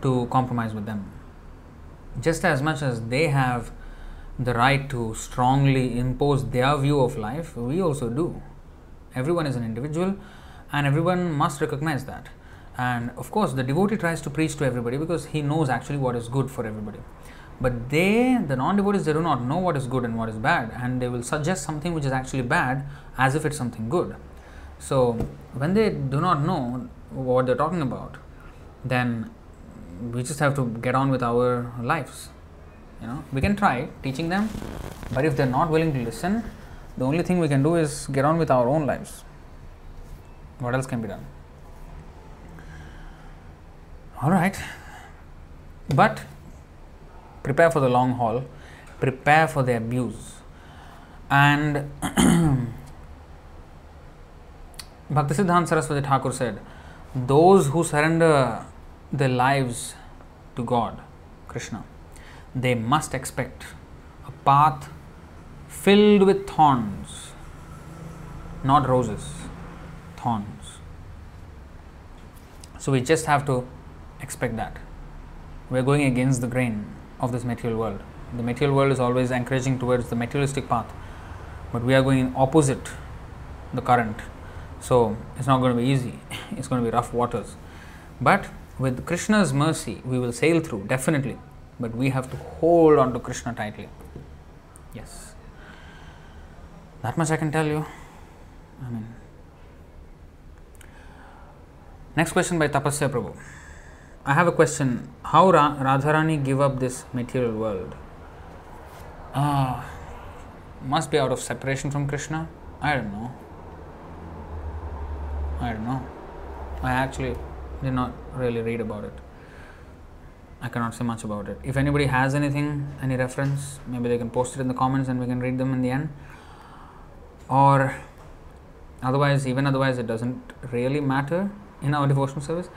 to compromise with them. Just as much as they have the right to strongly impose their view of life we also do everyone is an individual and everyone must recognize that. And of course the devotee tries to preach to everybody because he knows actually what is good for everybody. But they the non-devotees they do not know what is good and what is bad. And they will suggest something which is actually bad as if it's something good. So when they do not know what they're talking about then we just have to get on with our lives. You know we can try teaching them but if they're not willing to listen the only thing we can do is get on with our own lives. What else can be done? All right. But prepare for the long haul. Prepare for the abuse. And (clears throat) Bhaktisiddhanta Saraswati Thakur said, Those who surrender their lives to God, Krishna, they must expect a path filled with thorns, not roses, thorns. So we just have to expect that. We're going against the grain of this material world. The material world is always encouraging towards the materialistic path, but we are going opposite the current. So it's not going to be easy, (laughs) it's going to be rough waters. But with Krishna's mercy, we will sail through, definitely. But we have to hold on to Krishna tightly. Yes. That much I can tell you. I mean, next question by Tapasya Prabhu. I have a question. How Ra- Radharani give up this material world? Ah, must be out of separation from Krishna. I don't know. I don't know. I actually did not really read about it. I cannot say much about it. If anybody has anything, any reference, maybe they can post it in the comments and we can read them in the end. Or otherwise, even otherwise, it doesn't really matter in our devotional service.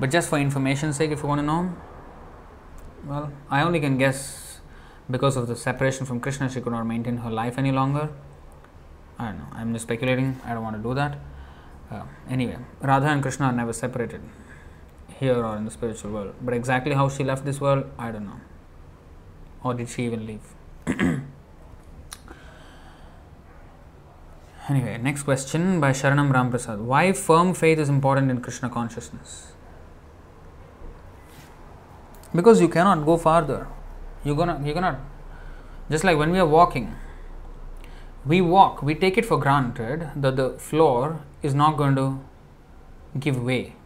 But just for information's sake, if you want to know, well, I only can guess because of the separation from Krishna, she could not maintain her life any longer. I don't know. I'm just speculating. I don't want to do that. Uh, anyway, Radha and Krishna are never separated here or in the spiritual world. But exactly how she left this world, I don't know. Or did she even leave? (clears throat) anyway, next question by Sharanam Ramprasad. Why firm faith is important in Krishna consciousness? Because you cannot go farther. You're gonna you cannot just like when we are walking, we walk, we take it for granted that the floor is not going to give way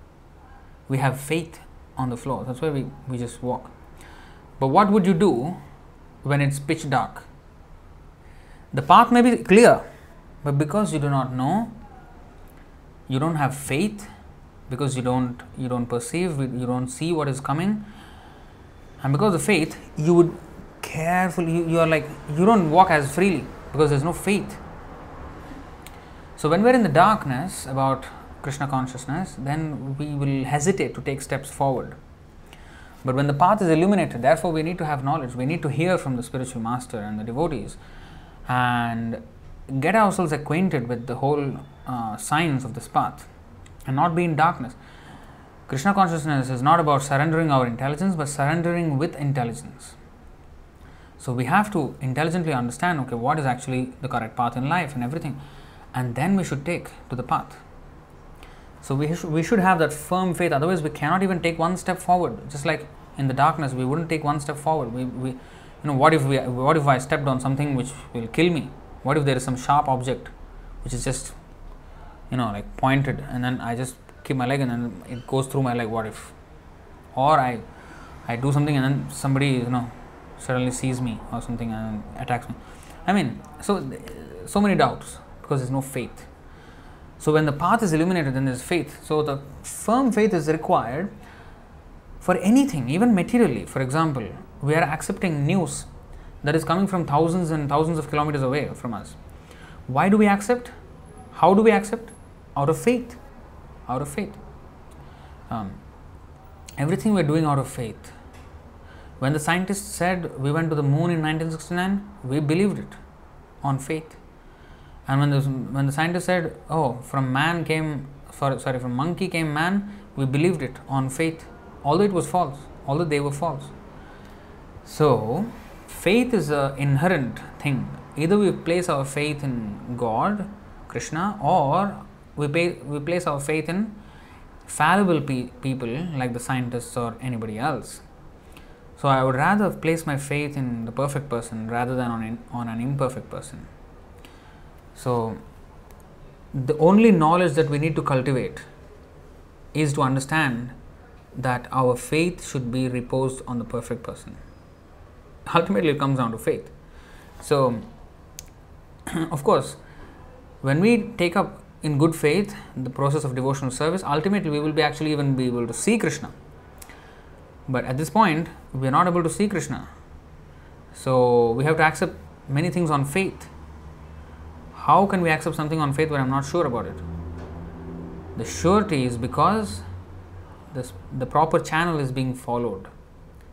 we have faith on the floor. That's why we, we just walk. But what would you do when it's pitch dark? The path may be clear, but because you do not know, you don't have faith, because you don't you don't perceive, you don't see what is coming, and because of faith, you would carefully you, you are like you don't walk as freely because there's no faith. So when we're in the darkness about Krishna consciousness, then we will hesitate to take steps forward. But when the path is illuminated, therefore we need to have knowledge, we need to hear from the spiritual master and the devotees and get ourselves acquainted with the whole uh, science of this path and not be in darkness. Krishna consciousness is not about surrendering our intelligence but surrendering with intelligence. So we have to intelligently understand okay, what is actually the correct path in life and everything, and then we should take to the path. So we, sh- we should have that firm faith, otherwise, we cannot even take one step forward. Just like in the darkness, we wouldn't take one step forward. We, we, you know, what if, we, what if I stepped on something which will kill me? What if there is some sharp object which is just, you know, like pointed, and then I just keep my leg and then it goes through my leg? What if? Or I, I do something and then somebody, you know, suddenly sees me or something and attacks me. I mean, so so many doubts because there's no faith. So when the path is illuminated, then there's faith. So the firm faith is required for anything, even materially. For example, we are accepting news that is coming from thousands and thousands of kilometers away from us. Why do we accept? How do we accept? Out of faith. Out of faith. Um, everything we're doing out of faith. When the scientists said we went to the moon in 1969, we believed it on faith. And when the, when the scientists said, oh, from man came, sorry, sorry, from monkey came man, we believed it on faith, although it was false, although they were false. So, faith is an inherent thing. Either we place our faith in God, Krishna, or we, pay, we place our faith in fallible pe- people like the scientists or anybody else. So I would rather place my faith in the perfect person rather than on, in, on an imperfect person. So the only knowledge that we need to cultivate is to understand that our faith should be reposed on the perfect person. Ultimately, it comes down to faith. So, (clears throat) of course, when we take up in good faith the process of devotional service, ultimately we will be actually even be able to see Krishna but at this point, we are not able to see Krishna. So we have to accept many things on faith. How can we accept something on faith when I'm not sure about it? The surety is because this, the proper channel is being followed.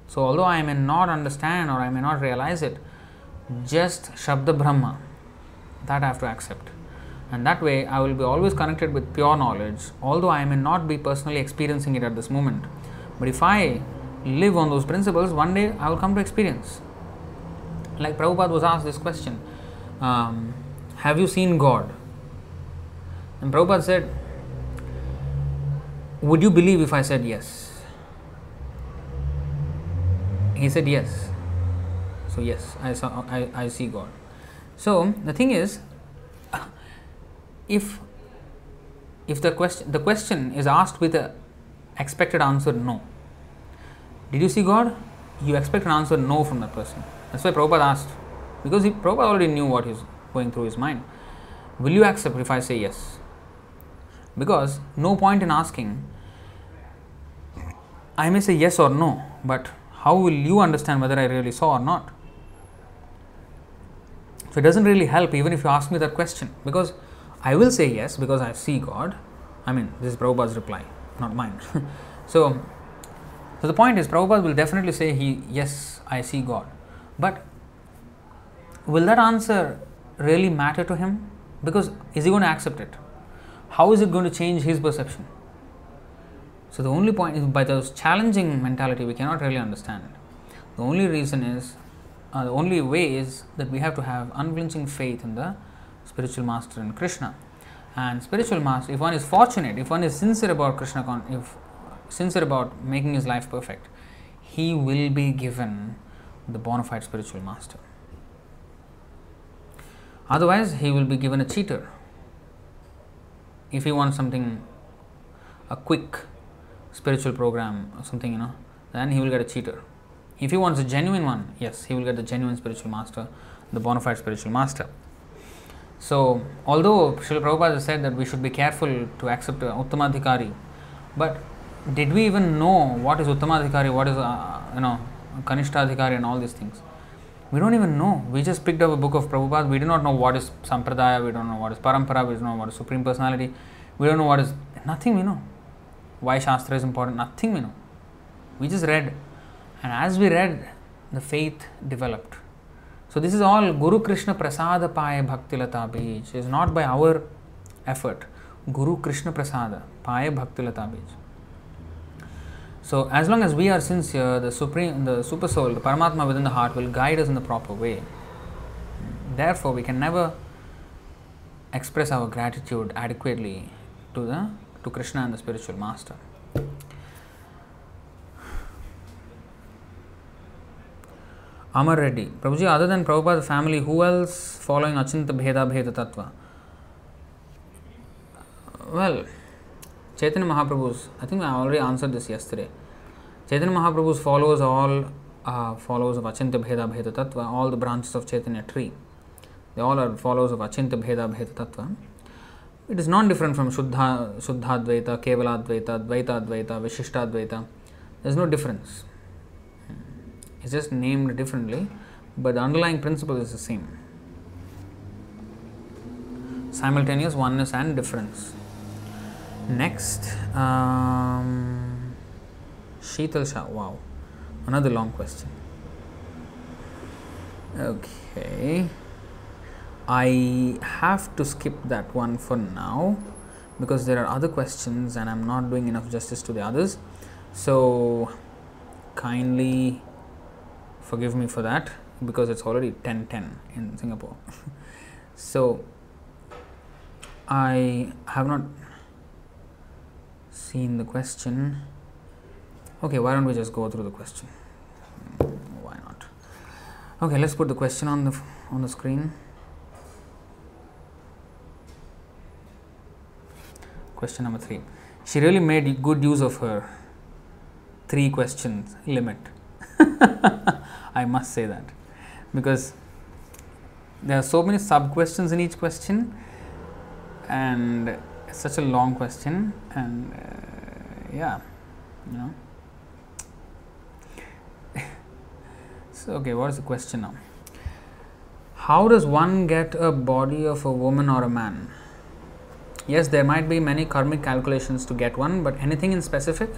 So, although I may not understand or I may not realize it, just Shabda Brahma, that I have to accept. And that way, I will be always connected with pure knowledge, although I may not be personally experiencing it at this moment. But if I live on those principles, one day I will come to experience. Like Prabhupada was asked this question um, Have you seen God? And Prabhupada said, Would you believe if I said yes? He said yes. So, yes, I, saw, I, I see God. So, the thing is, if if the question the question is asked with a expected answer no did you see God? You expect an answer no from that person. That's why Prabhupada asked, because he, Prabhupada already knew what is going through his mind. Will you accept if I say yes? Because no point in asking, I may say yes or no, but how will you understand whether I really saw or not? So it doesn't really help even if you ask me that question because I will say yes because I see God. I mean, this is Prabhupada's reply, not mine. (laughs) so so the point is, Prabhupada will definitely say, "He yes, I see God," but will that answer really matter to him? Because is he going to accept it? How is it going to change his perception? So the only point is by those challenging mentality, we cannot really understand it. The only reason is, uh, the only way is that we have to have unflinching faith in the spiritual master and Krishna. And spiritual master, if one is fortunate, if one is sincere about Krishna, if sincere about making his life perfect, he will be given the bona fide spiritual master. Otherwise, he will be given a cheater. If he wants something, a quick spiritual program or something, you know, then he will get a cheater. If he wants a genuine one, yes, he will get the genuine spiritual master, the bona fide spiritual master. So, although Srila Prabhupada has said that we should be careful to accept Uttamadhikari, but did we even know what is Uttamadhikari, what is, uh, you know, Kanishtadhikari and all these things? We don't even know. We just picked up a book of Prabhupada. We do not know what is Sampradaya, we don't know what is Parampara, we don't know what is Supreme Personality, we don't know what is nothing we know. Why Shastra is important, nothing we know. We just read. And as we read, the faith developed. So this is all Guru Krishna Prasada Paya Bhaktilata Bij. It is not by our effort. Guru Krishna Prasada Paya Bhaktilata Bij. So as long as we are sincere, the supreme, the super soul, the Paramatma within the heart will guide us in the proper way. Therefore, we can never express our gratitude adequately to the to Krishna and the spiritual master. Amar Reddy, Prabhuji, other than Prabhupada's family, who else following Achinta Bheda Bheda Tattva? Well, Chaitanya Mahaprabhu's, I think I already answered this yesterday. Chaitanya Mahaprabhu's followers are all uh, followers of Achinta Bheda Bheda Tattva, all the branches of Chaitanya tree. They all are followers of Achinta Bheda Bheda Tattva. It is not different from Shuddha, Shuddhadvaita, Kevaladvaita, Dvaita Advaita, Vishishtadvaita. There is no difference. It's just named differently, but the underlying principle is the same. Simultaneous oneness and difference. Next, um. Wow, another long question. Okay, I have to skip that one for now because there are other questions and I'm not doing enough justice to the others. So, kindly forgive me for that because it's already 10:10 in Singapore. (laughs) so, I have not seen the question. Okay, why don't we just go through the question? Why not? Okay, let's put the question on the on the screen. Question number three. She really made good use of her three questions limit. (laughs) I must say that because there are so many sub questions in each question and such a long question and uh, yeah you know (laughs) so okay what is the question now how does one get a body of a woman or a man yes there might be many karmic calculations to get one but anything in specific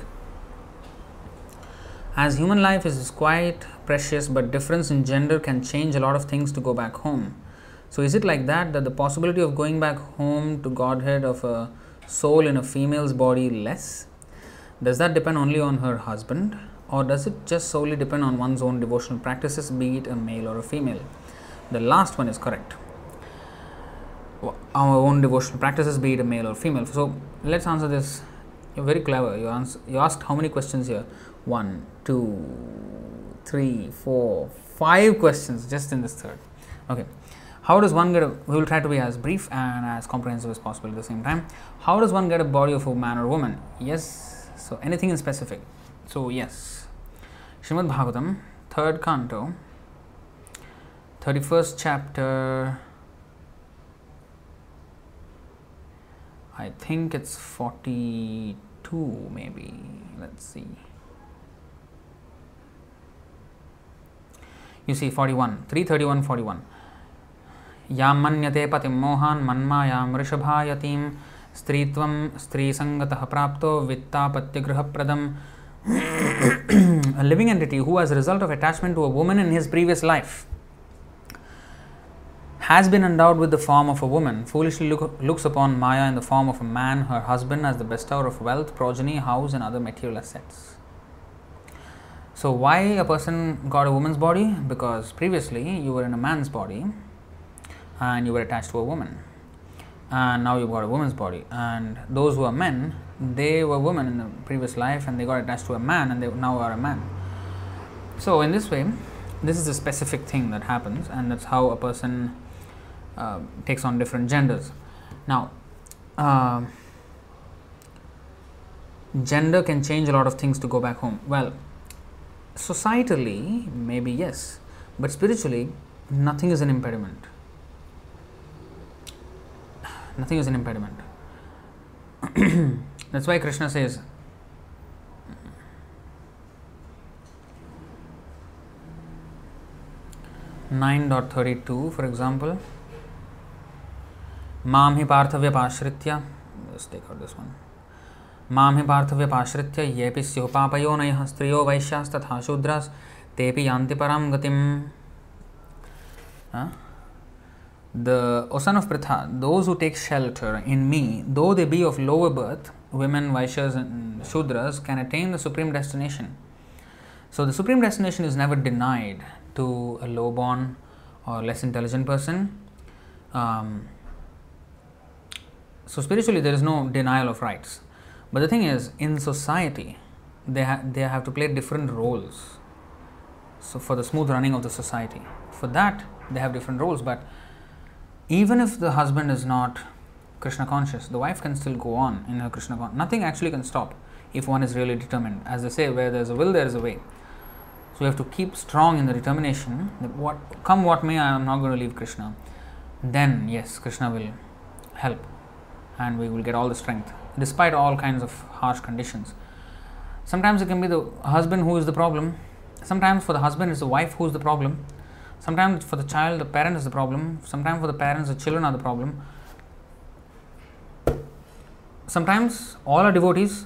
as human life is quite precious but difference in gender can change a lot of things to go back home so, is it like that that the possibility of going back home to Godhead of a soul in a female's body less? Does that depend only on her husband, or does it just solely depend on one's own devotional practices, be it a male or a female? The last one is correct. Our own devotional practices, be it a male or female. So, let's answer this. You're very clever. You, answer, you asked how many questions here? One, two, three, four, five questions just in this third. Okay how does one get a, we will try to be as brief and as comprehensive as possible at the same time. How does one get a body of a man or woman? Yes, so anything in specific. So, yes, Srimad Bhagavatam, third canto, 31st chapter, I think it's 42 maybe, let's see. You see 41, 331, 41. यां मन्यते पतिं मोहान् मन्मायां वृषभायतीं स्त्रीत्वं स्त्रीसङ्गतः प्राप्तो वित्तापत्यगृहप्रदम् (coughs) a living entity who as a result of attachment to a woman in his previous life has been endowed with the form of a woman foolishly look, looks upon maya in the form of a man her husband as the bestower of wealth progeny house and other material assets. So why a person got a woman's body? Because previously you were in a man's body and you were attached to a woman. And now you've got a woman's body. And those who are men they were women in the previous life and they got attached to a man and they now are a man. So in this way this is a specific thing that happens and that's how a person uh, takes on different genders now uh, gender can change a lot of things to go back home. Well, societally, maybe yes, but spiritually, nothing is an impediment. Nothing is an impediment. (clears throat) That's why Krishna says, Nine dot thirty two, for example. माम ही पार्थव्य पाश्रित्य। माम ही पार्थव्य पाश्रित्य, ये स्युपापयो नय स्त्रियो वैश्यास्तथा शूद्रस्, ते यांति परम गतिम। The ocean of Pritha those who take shelter in me though they be of lower birth women vaishyas and shudras can attain the supreme destination so the supreme destination is never denied to a low born or less intelligent person so, spiritually, there is no denial of rights. But the thing is, in society, they, ha- they have to play different roles. So, for the smooth running of the society, for that, they have different roles. But even if the husband is not Krishna conscious, the wife can still go on in her Krishna conscious. Nothing actually can stop if one is really determined. As they say, where there is a will, there is a way. So, you have to keep strong in the determination that what come what may, I am not going to leave Krishna. Then, yes, Krishna will help and we will get all the strength despite all kinds of harsh conditions. Sometimes it can be the husband who is the problem, sometimes for the husband it's the wife who is the problem, sometimes for the child the parent is the problem, sometimes for the parents the children are the problem. Sometimes all are devotees,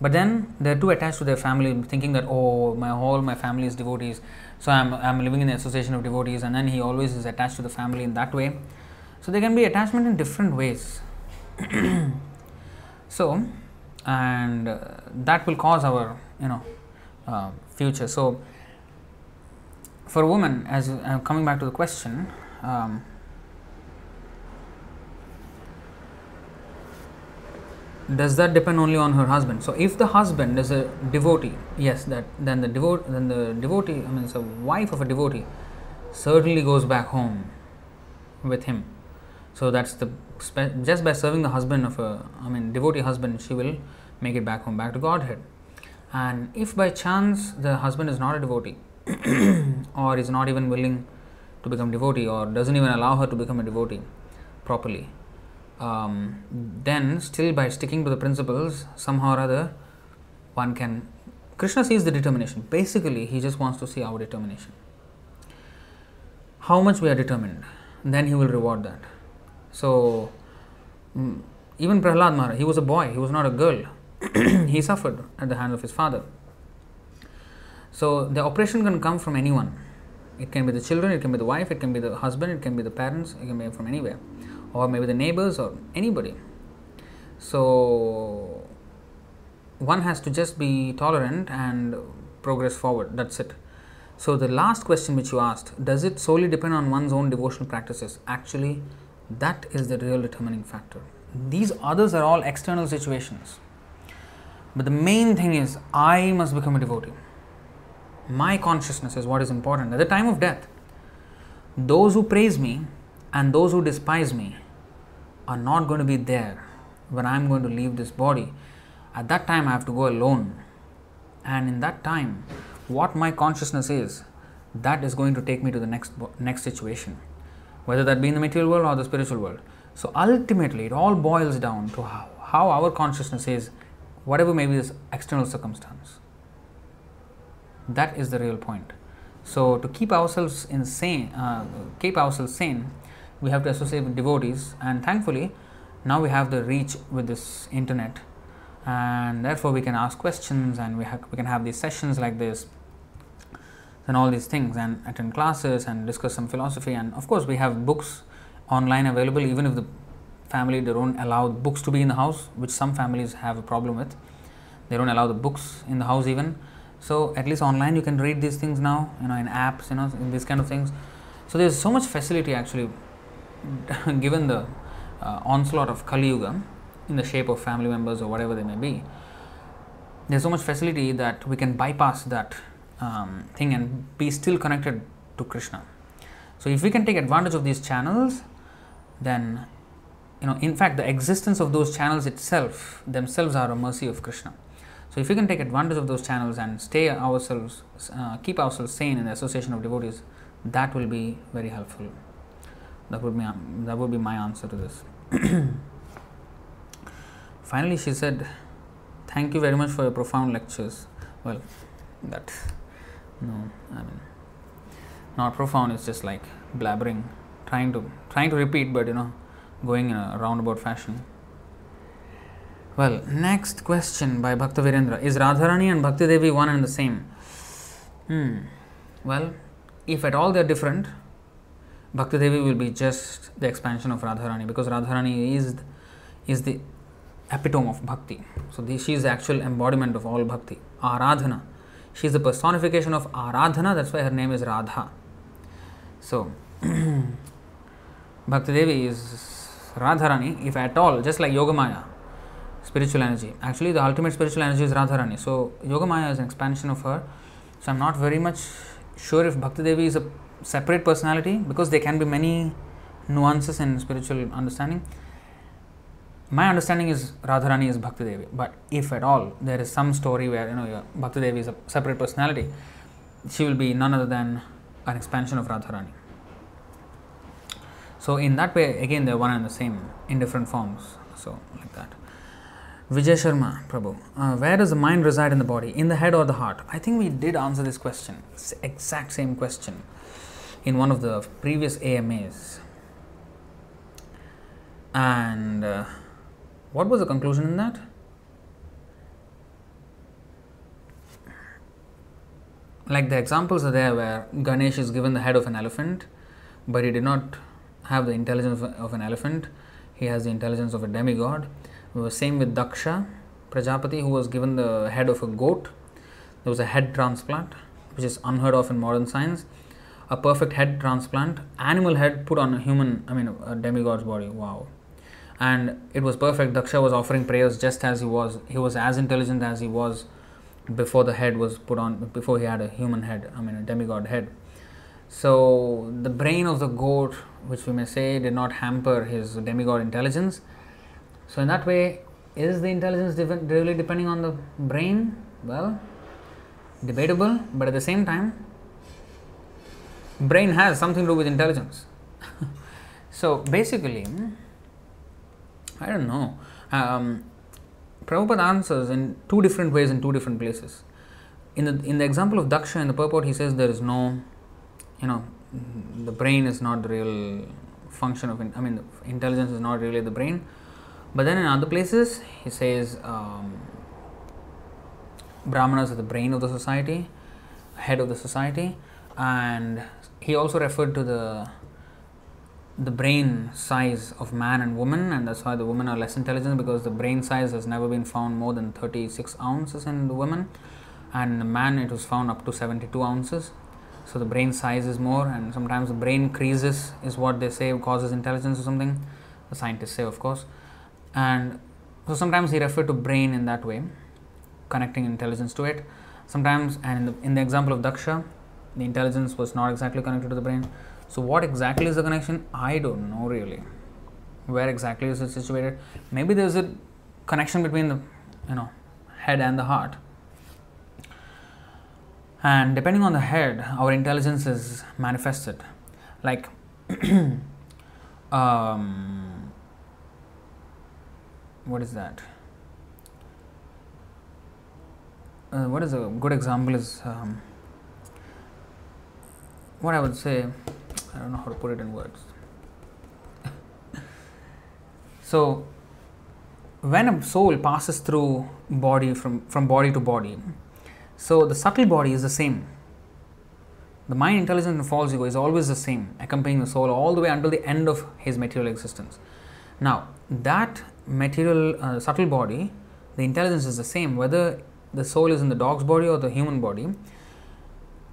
but then they're too attached to their family, thinking that oh my whole my family is devotees, so I'm I'm living in the association of devotees, and then he always is attached to the family in that way. So there can be attachment in different ways. (clears throat) so and uh, that will cause our you know uh, future. So for a woman as uh, coming back to the question um, does that depend only on her husband? So if the husband is a devotee yes that then the devote then the devotee i mean a wife of a devotee certainly goes back home with him. So that's the just by serving the husband of a, I mean, devotee husband, she will make it back home, back to Godhead. And if by chance the husband is not a devotee, (coughs) or is not even willing to become devotee, or doesn't even allow her to become a devotee properly, um, then still by sticking to the principles, somehow or other, one can. Krishna sees the determination. Basically, he just wants to see our determination. How much we are determined, then he will reward that. So, mm, even Prahlad Maharaj, he was a boy, he was not a girl. (clears throat) he suffered at the hand of his father. So, the oppression can come from anyone. It can be the children, it can be the wife, it can be the husband, it can be the parents, it can be from anywhere, or maybe the neighbors or anybody. So, one has to just be tolerant and progress forward. That's it. So, the last question which you asked does it solely depend on one's own devotional practices? Actually, that is the real determining factor. These others are all external situations. But the main thing is, I must become a devotee. My consciousness is what is important. At the time of death, those who praise me and those who despise me are not going to be there when I am going to leave this body. At that time, I have to go alone. And in that time, what my consciousness is, that is going to take me to the next, next situation whether that be in the material world or the spiritual world. So ultimately, it all boils down to how, how our consciousness is, whatever may be this external circumstance. That is the real point. So to keep ourselves insane, uh, keep ourselves sane, we have to associate with devotees, and thankfully, now we have the reach with this internet, and therefore we can ask questions, and we have, we can have these sessions like this and all these things and attend classes and discuss some philosophy. And of course we have books online available even if the family they don't allow books to be in the house which some families have a problem with. They don't allow the books in the house even. So at least online you can read these things now you know in apps you know in these kind of things. So there's so much facility actually (laughs) given the uh, onslaught of kali yuga in the shape of family members or whatever they may be. There's so much facility that we can bypass that um, thing and be still connected to Krishna. So, if we can take advantage of these channels, then you know, in fact, the existence of those channels itself themselves are a mercy of Krishna. So if we can take advantage of those channels and stay ourselves, uh, keep ourselves sane in the association of devotees, that will be very helpful. That would be that would be my answer to this. (coughs) Finally, she said, "Thank you very much for your profound lectures." Well, that no, I mean, not profound. It's just like blabbering, trying to trying to repeat, but you know, going in a roundabout fashion. Well, next question by Bhakta Virendra Is Radharani and Bhakti Devi one and the same? Hmm. Well, if at all they are different, Bhakti Devi will be just the expansion of Radharani because Radharani is, is the epitome of bhakti. So, the, she is the actual embodiment of all bhakti. Aradhana. She is the personification of Aradhana, that's why her name is Radha. So, (clears throat) Bhakti Devi is Radharani, if at all, just like Yogamaya spiritual energy. Actually, the ultimate spiritual energy is Radharani. So, Yogamaya is an expansion of her. So, I'm not very much sure if Bhakti Devi is a separate personality because there can be many nuances in spiritual understanding. My understanding is Radharani is Bhakti Devi, but if at all there is some story where you know Bhakti Devi is a separate personality, she will be none other than an expansion of Radharani. So in that way, again, they're one and the same in different forms. So like that. Vijay Sharma, Prabhu, uh, where does the mind reside in the body? In the head or the heart? I think we did answer this question, exact same question, in one of the previous AMAs. And uh, what was the conclusion in that? Like the examples are there where Ganesh is given the head of an elephant, but he did not have the intelligence of an elephant, he has the intelligence of a demigod same with Daksha Prajapati, who was given the head of a goat. There was a head transplant, which is unheard of in modern science. A perfect head transplant, animal head put on a human, I mean, a demigod's body. Wow. And it was perfect. Daksha was offering prayers just as he was. He was as intelligent as he was before the head was put on, before he had a human head, I mean, a demigod head. So, the brain of the goat, which we may say, did not hamper his demigod intelligence so, in that way, is the intelligence really depending on the brain? Well, debatable, but at the same time, brain has something to do with intelligence. (laughs) so, basically, I don't know. Um, Prabhupada answers in two different ways in two different places. In the in the example of Daksha in the purport, he says there is no, you know, the brain is not the real function of. I mean, intelligence is not really the brain but then in other places, he says um, Brahmanas are the brain of the society, head of the society, and he also referred to the the brain size of man and woman, and that's why the women are less intelligent because the brain size has never been found more than 36 ounces in the women, and the man it was found up to 72 ounces. So the brain size is more, and sometimes the brain creases is what they say causes intelligence or something. The scientists say, of course and so sometimes he referred to brain in that way connecting intelligence to it sometimes and in the, in the example of daksha the intelligence was not exactly connected to the brain so what exactly is the connection i don't know really where exactly is it situated maybe there's a connection between the you know head and the heart and depending on the head our intelligence is manifested like (clears throat) um, what is that? Uh, what is a good example is um, what I would say. I don't know how to put it in words. (laughs) so, when a soul passes through body from, from body to body, so the subtle body is the same. The mind, intelligence, and false ego is always the same, accompanying the soul all the way until the end of his material existence. Now, that material uh, subtle body, the intelligence is the same whether the soul is in the dog's body or the human body.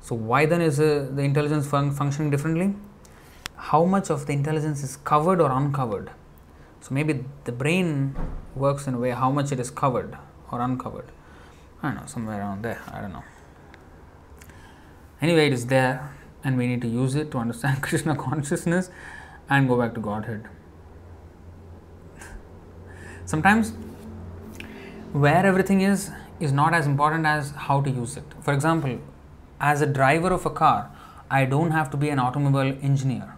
So, why then is uh, the intelligence fun- functioning differently? How much of the intelligence is covered or uncovered? So, maybe the brain works in a way how much it is covered or uncovered. I don't know, somewhere around there. I don't know. Anyway, it is there, and we need to use it to understand (laughs) Krishna consciousness and go back to Godhead. Sometimes, where everything is is not as important as how to use it. For example, as a driver of a car, I don't have to be an automobile engineer.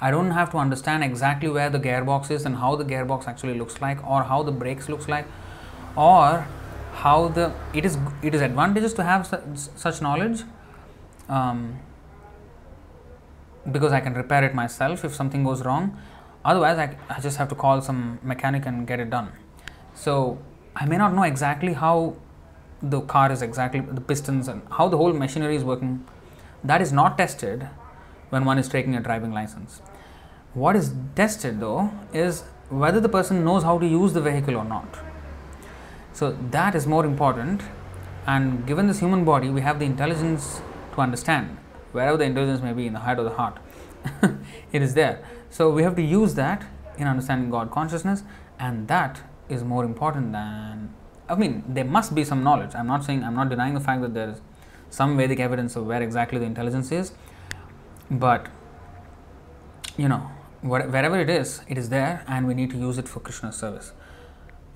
I don't have to understand exactly where the gearbox is and how the gearbox actually looks like or how the brakes looks like or how the it is it is advantageous to have such, such knowledge um, because I can repair it myself if something goes wrong. Otherwise, I, I just have to call some mechanic and get it done. So I may not know exactly how the car is exactly the pistons and how the whole machinery is working. That is not tested when one is taking a driving license. What is tested though is whether the person knows how to use the vehicle or not. So that is more important. And given this human body, we have the intelligence to understand wherever the intelligence may be in the head or the heart, (laughs) it is there. So we have to use that in understanding God consciousness, and that is more important than. I mean, there must be some knowledge. I'm not saying I'm not denying the fact that there is some Vedic evidence of where exactly the intelligence is, but you know, wherever it is, it is there, and we need to use it for Krishna's service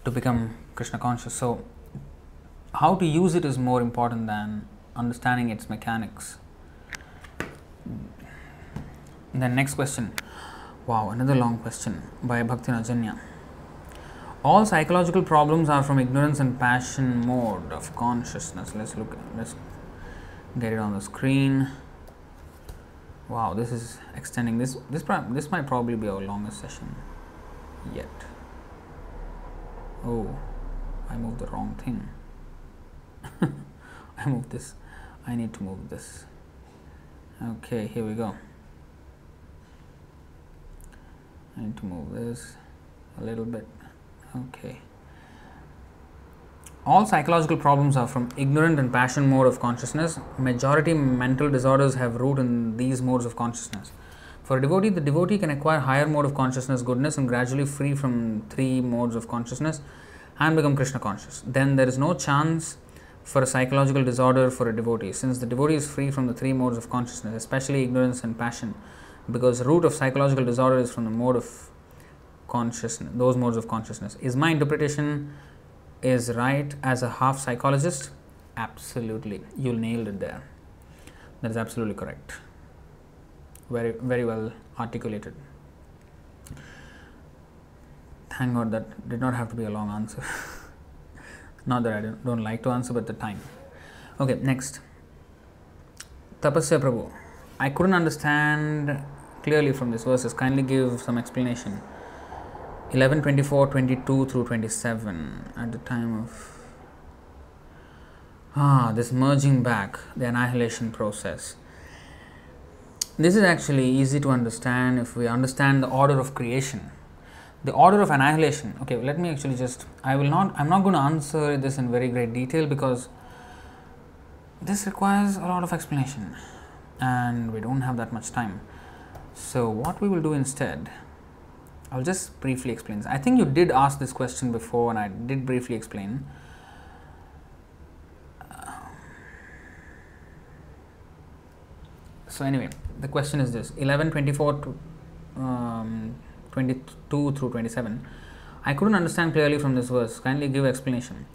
to become Krishna conscious. So, how to use it is more important than understanding its mechanics. Then, next question. Wow, another long question by Bhakti Najanya. All psychological problems are from ignorance and passion mode of consciousness. Let's look, let's get it on the screen. Wow, this is extending. This this this might probably be our longest session yet. Oh, I moved the wrong thing. (laughs) I moved this. I need to move this. Okay, here we go. I need to move this a little bit. Okay. All psychological problems are from ignorant and passion mode of consciousness. Majority mental disorders have root in these modes of consciousness. For a devotee, the devotee can acquire higher mode of consciousness, goodness, and gradually free from three modes of consciousness and become Krishna conscious. Then there is no chance for a psychological disorder for a devotee, since the devotee is free from the three modes of consciousness, especially ignorance and passion, because root of psychological disorder is from the mode of consciousness, those modes of consciousness. Is my interpretation is right as a half psychologist? Absolutely. You nailed it there. That is absolutely correct. Very, very well articulated. Thank God that did not have to be a long answer. (laughs) not that I don't, don't like to answer, but the time. Okay, next. Tapasya Prabhu. I couldn't understand clearly from this verses. Kindly give some explanation. 11 24 22 through 27 at the time of ah this merging back the annihilation process. This is actually easy to understand if we understand the order of creation. The order of annihilation okay let me actually just i will not i'm not going to answer this in very great detail because this requires a lot of explanation and we don't have that much time. So what we will do instead I'll just briefly explain. I think you did ask this question before, and I did briefly explain. so anyway, the question is this: 11, 24 to um, 22 through 27. I couldn't understand clearly from this verse. Kindly give explanation.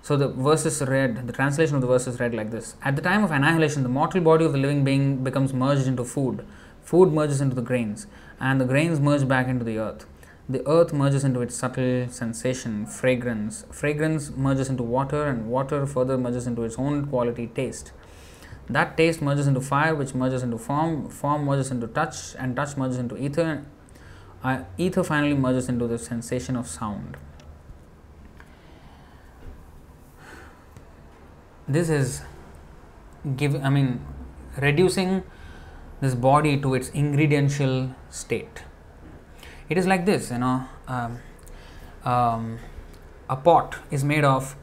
So the verse is read, the translation of the verse is read like this At the time of annihilation, the mortal body of the living being becomes merged into food. Food merges into the grains and the grains merge back into the earth. The earth merges into its subtle sensation, fragrance. Fragrance merges into water, and water further merges into its own quality, taste. That taste merges into fire, which merges into form. Form merges into touch, and touch merges into ether. Uh, ether finally merges into the sensation of sound. This is give. I mean, reducing this body to its ingrediential state. It is like this, you know, um, um, a pot is made of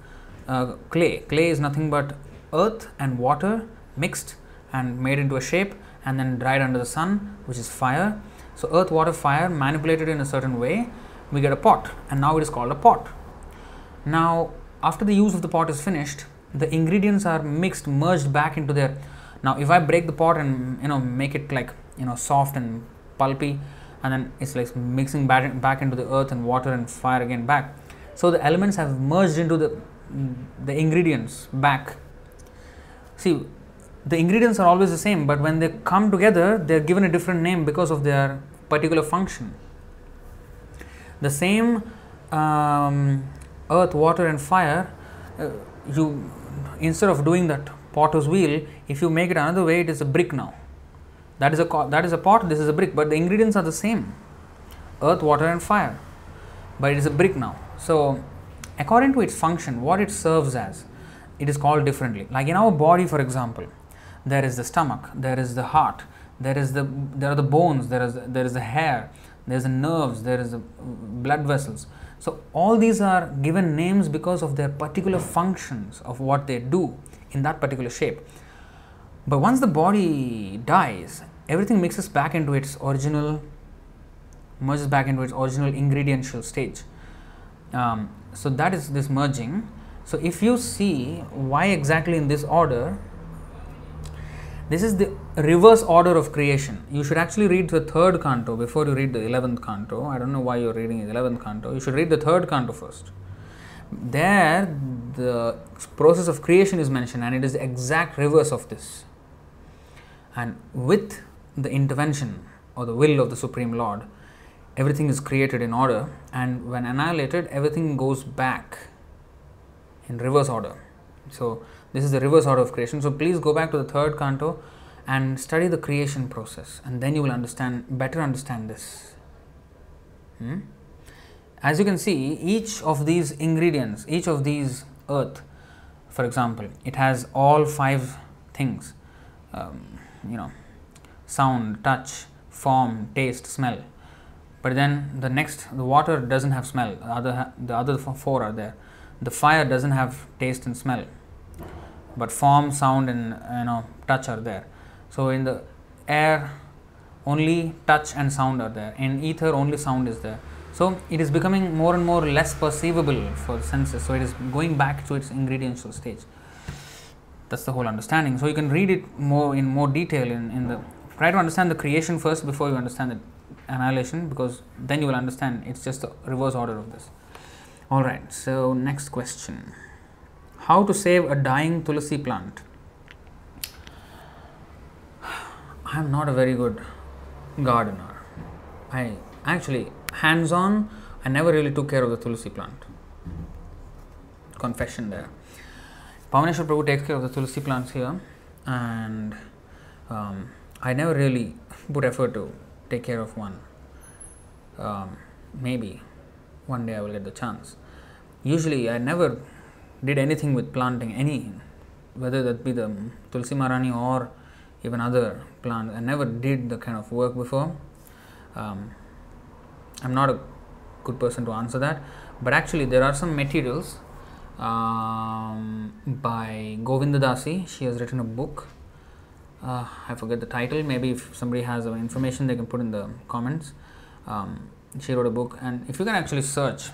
uh, clay. Clay is nothing but earth and water mixed and made into a shape and then dried under the sun, which is fire. So, earth, water, fire manipulated in a certain way, we get a pot, and now it is called a pot. Now, after the use of the pot is finished, the ingredients are mixed, merged back into their now if I break the pot and you know make it like you know soft and pulpy and then it's like mixing back, into the earth and water and fire again back so the elements have merged into the the ingredients back. See, the ingredients are always the same, but when they come together, they are given a different name because of their particular function. The same um, earth, water, and fire, uh, you instead of doing that potter's wheel, if you make it another way, it is a brick now. That is a that is a pot. This is a brick, but the ingredients are the same: earth, water, and fire. But it is a brick now. So, according to its function, what it serves as, it is called differently. Like in our body, for example, there is the stomach, there is the heart, there is the there are the bones, there is there is the hair, there is the nerves, there is the uh, blood vessels. So all these are given names because of their particular functions of what they do in that particular shape. But once the body dies, everything mixes back into its original, merges back into its original ingrediential stage. Um, so that is this merging. So if you see why exactly in this order, this is the reverse order of creation. You should actually read the third canto before you read the eleventh canto. I don't know why you're reading the eleventh canto. You should read the third canto first. There, the process of creation is mentioned, and it is the exact reverse of this. And with the intervention or the will of the Supreme Lord, everything is created in order, and when annihilated, everything goes back in reverse order. So, this is the reverse order of creation. So, please go back to the third canto and study the creation process, and then you will understand better understand this. Hmm? As you can see, each of these ingredients, each of these earth, for example, it has all five things. Um, you know, sound, touch, form, taste, smell. But then the next, the water doesn't have smell. The other, the other four are there. The fire doesn't have taste and smell, but form, sound, and you know, touch are there. So in the air, only touch and sound are there. In ether, only sound is there. So it is becoming more and more less perceivable for senses. So it is going back to its ingrediential stage. That's the whole understanding. So you can read it more in more detail in, in the try to understand the creation first before you understand the annihilation because then you will understand it's just the reverse order of this. Alright, so next question. How to save a dying tulsi plant? (sighs) I am not a very good gardener. I actually hands on, I never really took care of the tulsi plant. Confession there. Pavaneshwar Prabhu takes care of the tulsi plants here, and um, I never really put effort to take care of one. Um, maybe one day I will get the chance. Usually, I never did anything with planting any, whether that be the tulsi maharani or even other plants. I never did the kind of work before. Um, I'm not a good person to answer that, but actually, there are some materials um, by Govindadasi. She has written a book. Uh, I forget the title. Maybe if somebody has information, they can put in the comments. Um, she wrote a book, and if you can actually search,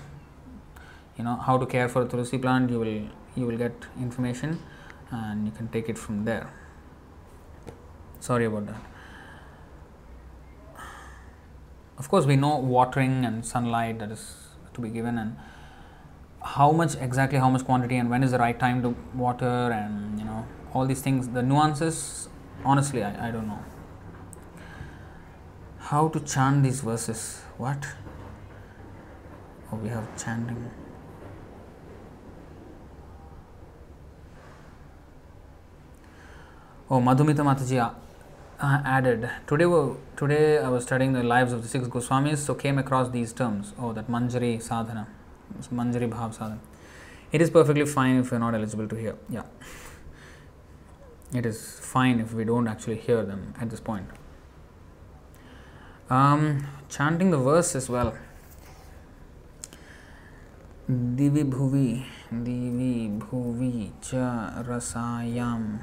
you know how to care for a tulsi plant, you will you will get information, and you can take it from there. Sorry about that. Of course, we know watering and sunlight that is to be given, and how much exactly how much quantity and when is the right time to water and you know all these things the nuances honestly I, I don't know. How to chant these verses? What? Oh we have chanting. Oh madhumita mataji uh, added today today i was studying the lives of the six goswamis so came across these terms. Oh that manjari sadhana Manjari Bhav Sadhana. It is perfectly fine if are not eligible to hear. Yeah. It is fine if we don't actually hear them at this point. Um, chanting the verse as well. Bhuvi, divi bhuvi cha rasayam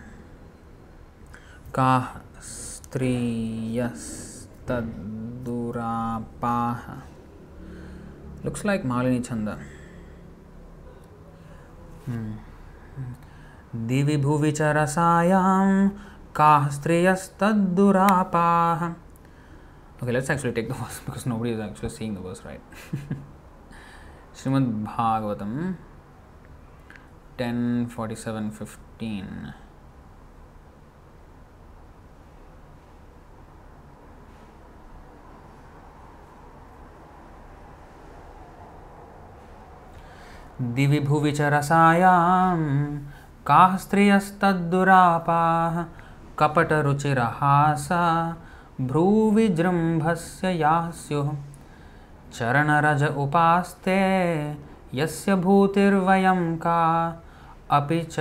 kah striyas tadurapaha looks like Malini Chanda. दिवि भुवि च रसायां काः स्त्रियस्तद्दुरापाः Okay, let's actually take the verse because nobody is actually seeing the verse right. Srimad Bhagavatam 10 47 15 दिवि भुवि च रसायां काः स्त्रियस्तद्दुरापा, कपटरुचिरहास, भ्रूविजृम्भस्य याः स्युः चरणरज उपास्ते, यस्य भूतिर्वयं का, अपि च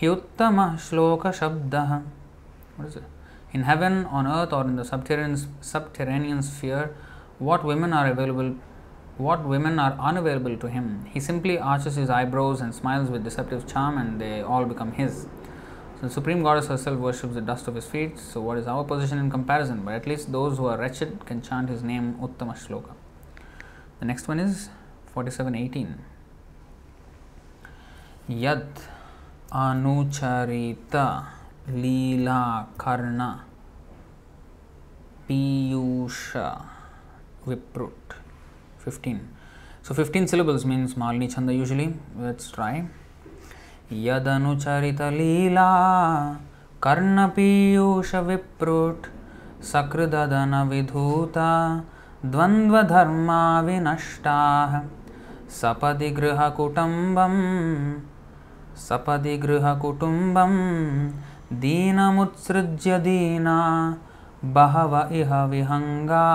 ह्युत्तमः श्लोकशब्दः इन heaven on earth or in the subterranean subterranean sphere what women are available what women are unavailable to him. He simply arches his eyebrows and smiles with deceptive charm, and they all become his. So, the Supreme Goddess herself worships the dust of his feet. So, what is our position in comparison? But at least those who are wretched can chant his name Uttama Shloka. The next one is 4718. Yad Anucharita Leela Karna Piyusha Viprut. 15 so 15 syllables means malini chanda usually. Let's try. Yadanucharita leela, karna कर्णपीयूष विप्रुट् सकृददन विधूता द्वन्द्वधर्मा विनष्टाः सपदि गृहकुटुम्बं सपदि गृहकुटुम्बं दीनमुत्सृज्य दीना बहव इह विहङ्गा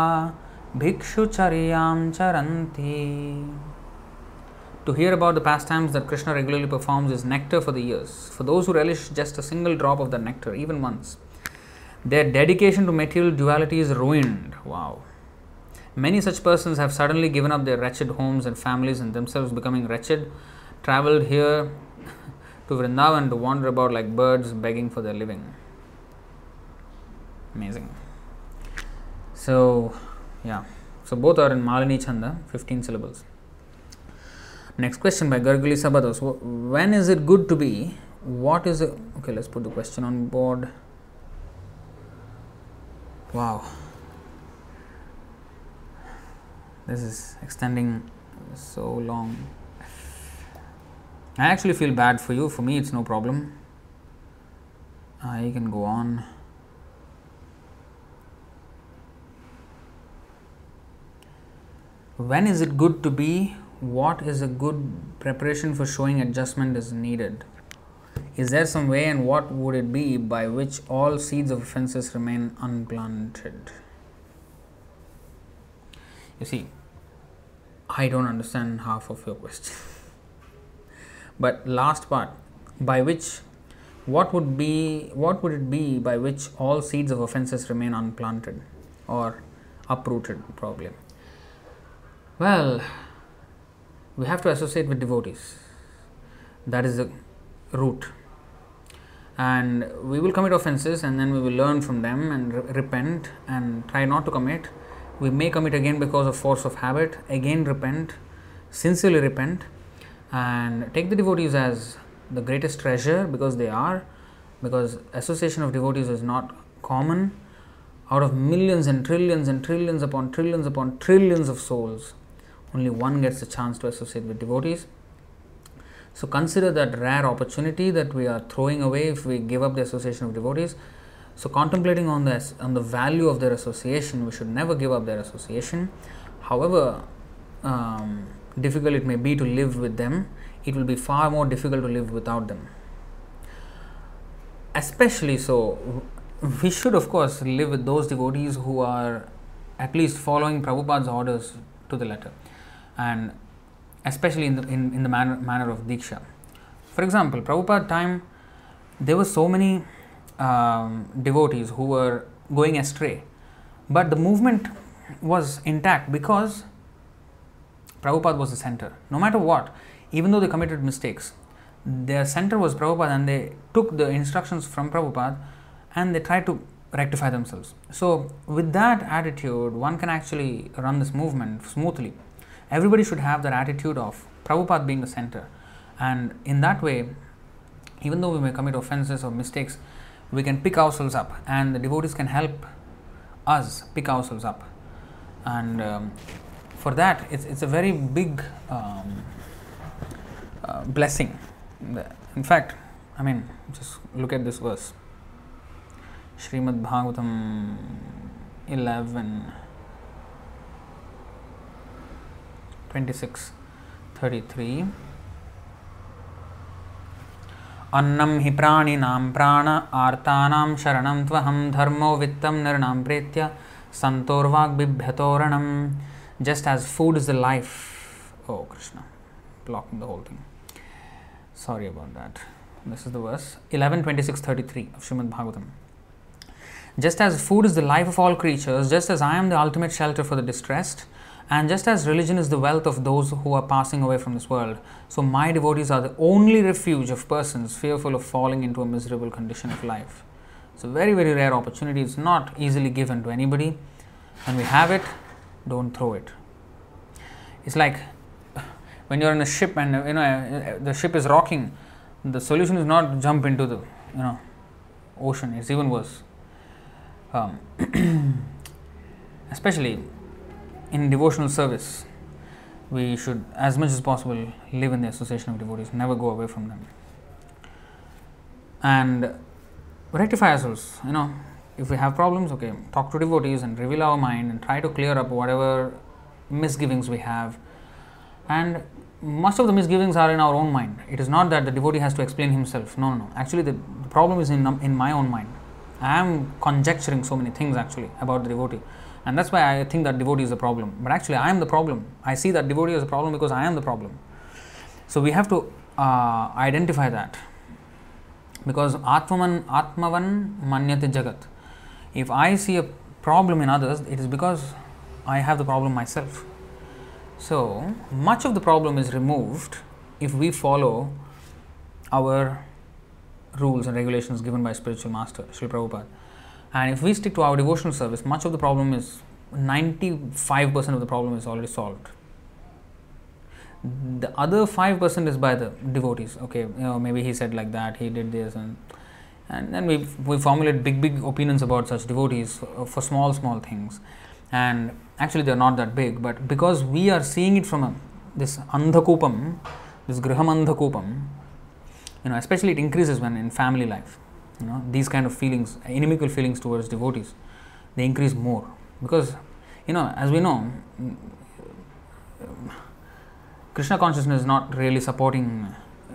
Bhikshucharyam charanti. To hear about the pastimes that Krishna regularly performs is nectar for the ears. For those who relish just a single drop of the nectar, even once, their dedication to material duality is ruined. Wow. Many such persons have suddenly given up their wretched homes and families and themselves becoming wretched, traveled here (laughs) to Vrindavan to wander about like birds begging for their living. Amazing. So, yeah. So both are in Malini Chanda, 15 syllables. Next question by Garguli Sabados. When is it good to be? What is it? Okay, let's put the question on board. Wow. This is extending so long. I actually feel bad for you. For me, it's no problem. I can go on. When is it good to be? What is a good preparation for showing adjustment is needed? Is there some way and what would it be by which all seeds of offenses remain unplanted? You see i don't understand half of your question. (laughs) But last part by which what would be what would it be by which all seeds of offenses remain unplanted or uprooted probably well, we have to associate with devotees. That is the root. And we will commit offenses and then we will learn from them and re- repent and try not to commit. We may commit again because of force of habit, again repent, sincerely repent, and take the devotees as the greatest treasure because they are, because association of devotees is not common. Out of millions and trillions and trillions upon trillions upon trillions of souls, only one gets a chance to associate with devotees. So consider that rare opportunity that we are throwing away if we give up the association of devotees. So contemplating on this on the value of their association, we should never give up their association. However um, difficult it may be to live with them, it will be far more difficult to live without them. Especially so, we should of course live with those devotees who are at least following Prabhupada's orders to the letter and especially in the, in, in the manner, manner of Diksha. For example, Prabhupada time, there were so many um, devotees who were going astray, but the movement was intact because Prabhupada was the center. No matter what, even though they committed mistakes, their center was Prabhupada and they took the instructions from Prabhupada and they tried to rectify themselves. So, with that attitude, one can actually run this movement smoothly everybody should have that attitude of Prabhupada being the center. And in that way, even though we may commit offenses or mistakes, we can pick ourselves up, and the devotees can help us pick ourselves up. And um, for that, it's, it's a very big um, uh, blessing. In fact, I mean, just look at this verse. Srimad Bhagavatam 11 26 33 अन्नं हि प्राणिनां प्राण आर्तानां शरणं त्वहं धर्मो वित्तं नृणां प्रेत्य सन्तोर्वाग्बिभ्यतोरणं just as food is the life oh krishna blocking the whole thing sorry about that this is the verse 11 26 33 of Srimad Bhagavatam just as food is the life of all creatures just as i am the ultimate shelter for the distressed and just as religion is the wealth of those who are passing away from this world, so my devotees are the only refuge of persons fearful of falling into a miserable condition of life. It's a very, very rare opportunity. It's not easily given to anybody. When we have it, don't throw it. It's like when you're in a ship and you know the ship is rocking. The solution is not jump into the you know ocean. It's even worse. Um, (clears throat) especially in devotional service, we should, as much as possible, live in the association of devotees, never go away from them. And rectify ourselves, you know, if we have problems, okay, talk to devotees and reveal our mind and try to clear up whatever misgivings we have. And most of the misgivings are in our own mind. It is not that the devotee has to explain himself. No, no, no. Actually, the, the problem is in, in my own mind. I am conjecturing so many things actually about the devotee and that's why I think that devotee is a problem. But actually, I am the problem. I see that devotee is a problem because I am the problem. So we have to uh, identify that. Because Atmavan, Atmavat Manyate Jagat. If I see a problem in others, it is because I have the problem myself. So much of the problem is removed if we follow our rules and regulations given by spiritual master Srila Prabhupada. And if we stick to our devotional service, much of the problem is 95% of the problem is already solved. The other 5% is by the devotees. Okay, you know, maybe he said like that, he did this, and and then we, we formulate big, big opinions about such devotees for, for small, small things. And actually, they're not that big, but because we are seeing it from a, this andhakupam, this griham andhakupam, you know, especially it increases when in family life you know these kind of feelings inimical feelings towards devotees they increase more. Because you know as we know mm, mm, krishna consciousness is not really supporting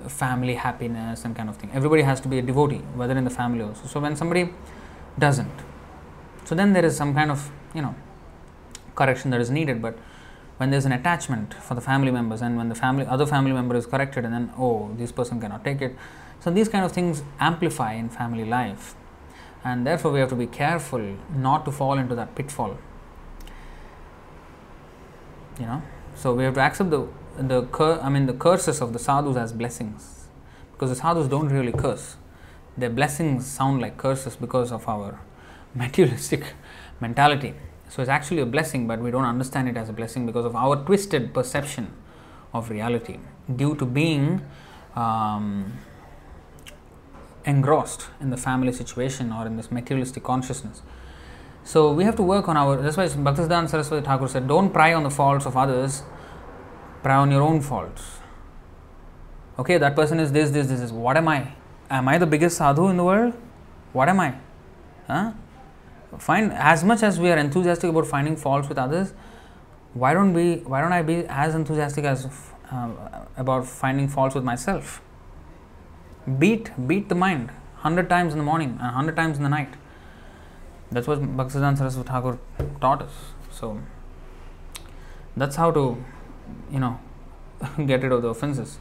uh, family happiness and kind of thing. Everybody has to be a devotee whether in the family also. So when somebody doesn't so then there is some kind of you know correction that is needed. But when there's an attachment for the family members and when the family other family member is corrected and then oh this person cannot take it so these kind of things amplify in family life, and therefore we have to be careful not to fall into that pitfall. You know, so we have to accept the the cur- I mean the curses of the sadhus as blessings, because the sadhus don't really curse. Their blessings sound like curses because of our (laughs) materialistic mentality. So it's actually a blessing, but we don't understand it as a blessing because of our twisted perception of reality due to being um, engrossed in the family situation or in this materialistic consciousness. So we have to work on our. That's why Bhaktisiddhanta Saraswati Thakur said, "Don't pry on the faults of others, pry on your own faults." Okay, that person is this, this, this, this. What am I? Am I the biggest sadhu in the world? What am I? Huh? Find as much as we are enthusiastic about finding faults with others. Why don't we? Why don't I be as enthusiastic as uh, about finding faults with myself? Beat beat the mind 100 times in the morning and 100 times in the night. That's what Bhaktisiddhanta Saraswati Thakur taught us. So that's how to you know (laughs) get rid of the offenses.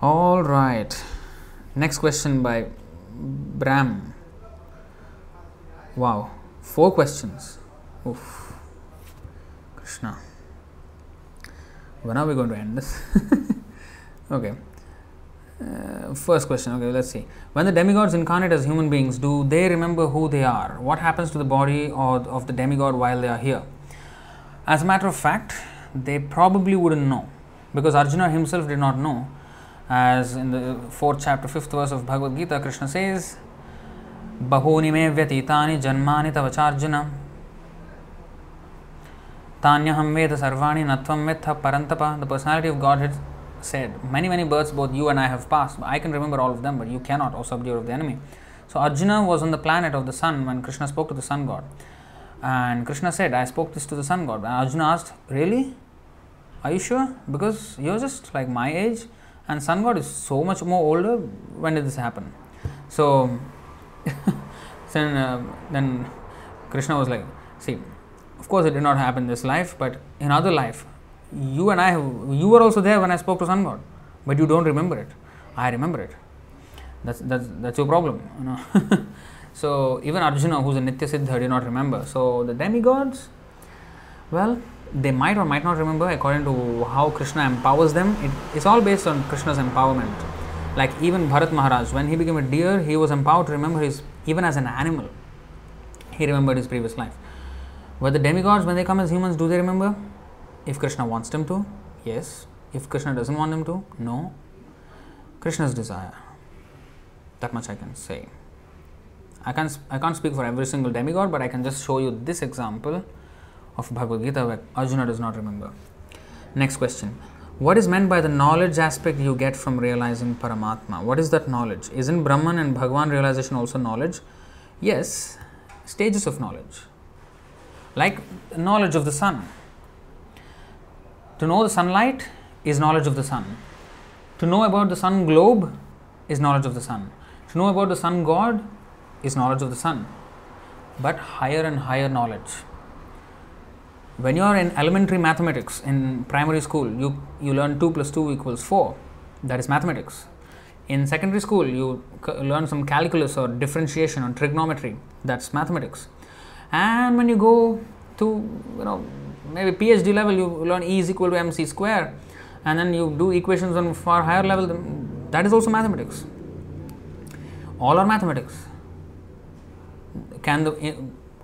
All right. Next question by Bram. Wow. Four questions. Oof. Krishna. When are we going to end this? (laughs) Okay uh, first question, okay, let's see. When the demigods incarnate as human beings, do they remember who they are? What happens to the body or of the demigod while they are here? As a matter of fact, they probably wouldn't know because Arjuna himself did not know. As in the fourth chapter, fifth verse of Bhagavad Gita, Krishna says, Bahuni me vyatitani janmani tava tavacharjuna tanyaham veda sarvani natvam metha parantapa. The personality of Godhead said, Many, many births both you and I have passed. I can remember all of them, but you cannot, O subduer of the enemy. So Arjuna was on the planet of the sun when Krishna spoke to the sun god. And Krishna said, I spoke this to the sun god. And Arjuna asked, Really? Are you sure? Because you're just like my age, and sun god is so much more older. When did this happen? So (laughs) then, uh, then Krishna was like, See, of course it did not happen this life, but in other life, you and I, you were also there when I spoke to sun god, but you don't remember it. I remember it. That's that's that's your problem, you know. (laughs) so even Arjuna, who's a Nitya Siddha, did not remember. So the demigods, well, they might or might not remember according to how Krishna empowers them. It, it's all based on Krishna's empowerment. Like even Bharat Maharaj, when he became a deer, he was empowered to remember his even as an animal. He remembered his previous life. But the demigods, when they come as humans, do they remember? If Krishna wants them to, yes. If Krishna doesn't want them to, no. Krishna's desire. That much I can say. I can't, I can't speak for every single demigod, but I can just show you this example of Bhagavad Gita where Arjuna does not remember. Next question. What is meant by the knowledge aspect you get from realizing Paramatma? What is that knowledge? Isn't Brahman and Bhagwan realization also knowledge? Yes, stages of knowledge. Like knowledge of the sun. To know the sunlight is knowledge of the sun. To know about the sun globe is knowledge of the sun. To know about the sun god is knowledge of the sun. But higher and higher knowledge. When you are in elementary mathematics in primary school, you, you learn 2 plus 2 equals 4. That is mathematics. In secondary school, you c- learn some calculus or differentiation or trigonometry. That's mathematics. And when you go to, you know, maybe PhD level, you learn E is equal to mc square, and then you do equations on far higher level. That is also mathematics. All are mathematics. Can the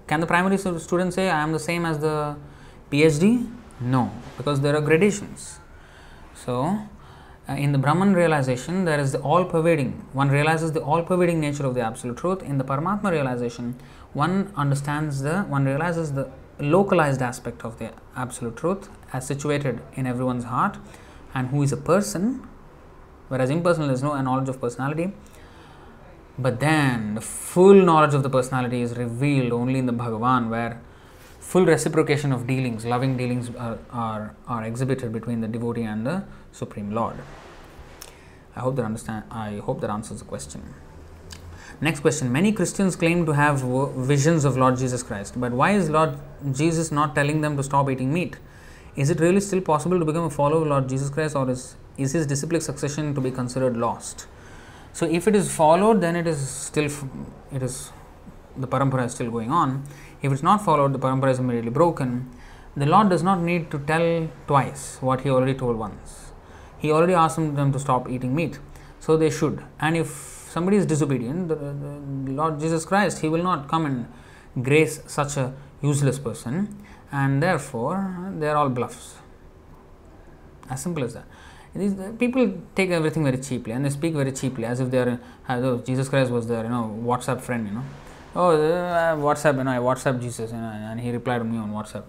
can the primary student say I am the same as the PhD? No, because there are gradations. So, uh, in the Brahman realization, there is the all pervading. One realizes the all pervading nature of the absolute truth. In the Paramatma realization, one understands the, one realizes the localized aspect of the absolute truth as situated in everyone's heart and who is a person, whereas impersonal is no knowledge of personality. But then the full knowledge of the personality is revealed only in the Bhagavan, where full reciprocation of dealings, loving dealings are, are, are exhibited between the devotee and the Supreme Lord. I hope that understand. I hope that answers the question. Next question. Many Christians claim to have visions of Lord Jesus Christ, but why is Lord Jesus not telling them to stop eating meat? Is it really still possible to become a follower of Lord Jesus Christ, or is, is his disciplic succession to be considered lost? So, if it is followed, then it is still it is the parampara is still going on. If it's not followed, the parampara is immediately broken. The Lord does not need to tell twice what He already told once. He already asked them to stop eating meat, so they should. And if somebody is disobedient, the, the Lord Jesus Christ, He will not come and grace such a useless person, and therefore they are all bluffs. As simple as that. People take everything very cheaply and they speak very cheaply as if they are as Jesus Christ was their you know WhatsApp friend you know. Oh uh, WhatsApp you know I WhatsApp Jesus you know and he replied to me on WhatsApp.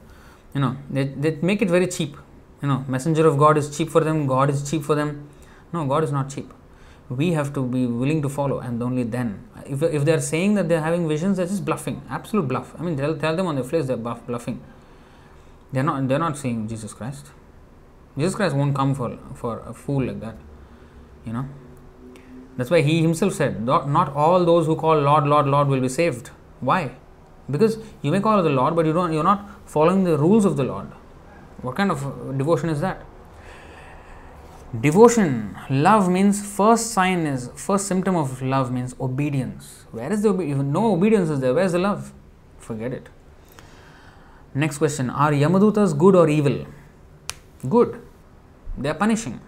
You know they, they make it very cheap. You know messenger of God is cheap for them God is cheap for them. No God is not cheap we have to be willing to follow and only then if, if they are saying that they are having visions they're just bluffing absolute bluff I mean tell, tell them on their face they're bluff, bluffing they're not they're not seeing Jesus Christ Jesus Christ won't come for, for a fool like that. You know. That's why he himself said, Not all those who call Lord, Lord, Lord will be saved. Why? Because you may call the Lord, but you don't you're not following the rules of the Lord. What kind of devotion is that? Devotion, love means first sign is first symptom of love means obedience. Where is the obedience? No obedience is there. Where's the love? Forget it. Next question: Are Yamadutas good or evil? Good they are punishing.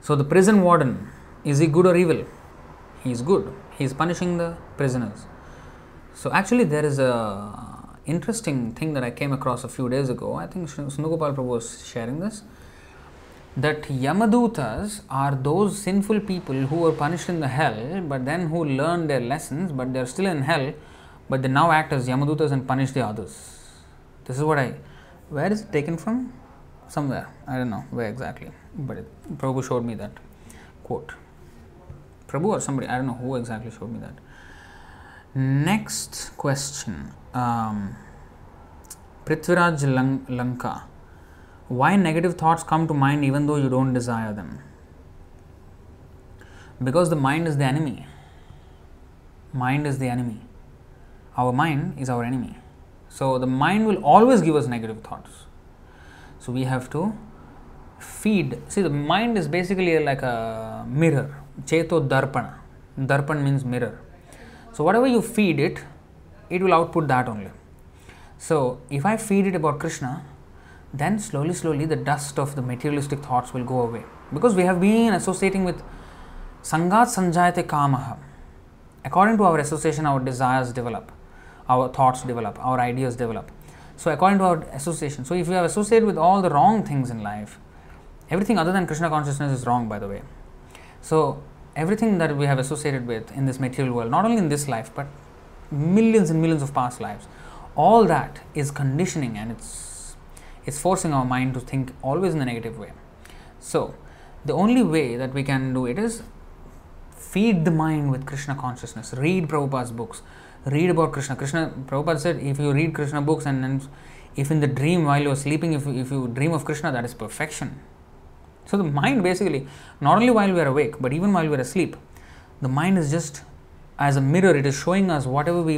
So the prison warden, is he good or evil? He is good. He is punishing the prisoners. So actually there is a interesting thing that I came across a few days ago. I think Sunugopal Prabhu was sharing this. That Yamadutas are those sinful people who were punished in the hell, but then who learned their lessons, but they are still in hell, but they now act as Yamadutas and punish the others. This is what I. Where is it taken from? somewhere. I don't know where exactly, but it, Prabhu showed me that quote. Prabhu or somebody, I don't know who exactly showed me that. Next question. Um, Prithviraj Lanka. Why negative thoughts come to mind even though you don't desire them? Because the mind is the enemy. Mind is the enemy. Our mind is our enemy. So the mind will always give us negative thoughts. So we have to feed. See, the mind is basically like a mirror. Cheto darpana. Darpan means mirror. So whatever you feed it, it will output that only. So if I feed it about Krishna, then slowly, slowly the dust of the materialistic thoughts will go away. Because we have been associating with Sangat Sanjayate Kamaha. According to our association, our desires develop, our thoughts develop, our ideas develop. So, according to our association, so if you have associated with all the wrong things in life, everything other than Krishna consciousness is wrong, by the way. So, everything that we have associated with in this material world, not only in this life, but millions and millions of past lives, all that is conditioning and it's it's forcing our mind to think always in the negative way. So, the only way that we can do it is feed the mind with Krishna consciousness. Read Prabhupada's books. Read about Krishna. Krishna Prabhupada said, if you read Krishna books and then if in the dream while you're sleeping, if if you dream of Krishna, that is perfection. So the mind basically, not only while we are awake, but even while we are asleep, the mind is just as a mirror. It is showing us whatever we,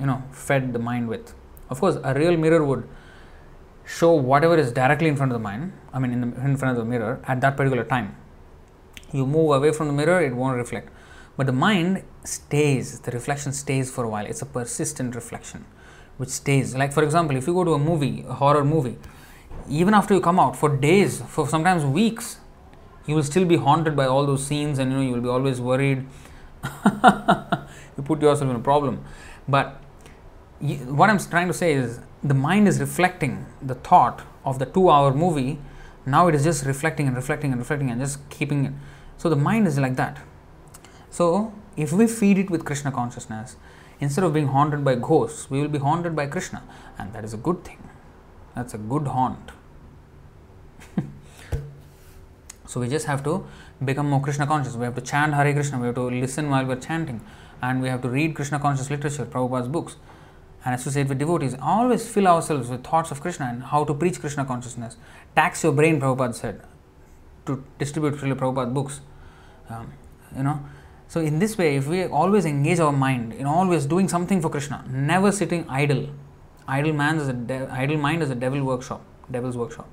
you know, fed the mind with. Of course, a real mirror would show whatever is directly in front of the mind. I mean, in, the, in front of the mirror at that particular time you move away from the mirror, it won't reflect. But the mind stays, the reflection stays for a while. It's a persistent reflection which stays. Like, for example, if you go to a movie, a horror movie, even after you come out for days, for sometimes weeks, you will still be haunted by all those scenes and you know you will be always worried. (laughs) you put yourself in a problem. But what I'm trying to say is the mind is reflecting the thought of the two hour movie. Now it is just reflecting and reflecting and reflecting and just keeping it so the mind is like that. So if we feed it with Krishna consciousness, instead of being haunted by ghosts, we will be haunted by Krishna, and that is a good thing. That's a good haunt. (laughs) so we just have to become more Krishna conscious. We have to chant Hare Krishna, we have to listen while we're chanting, and we have to read Krishna conscious literature, Prabhupada's books, and associate with devotees. Always fill ourselves with thoughts of Krishna and how to preach Krishna consciousness. Tax your brain, Prabhupada said, to distribute Srila Prabhupada books. Um, you know? So in this way if we always engage our mind in always doing something for krishna never sitting idle. Idle man is a de- idle mind is a devil workshop devil's workshop.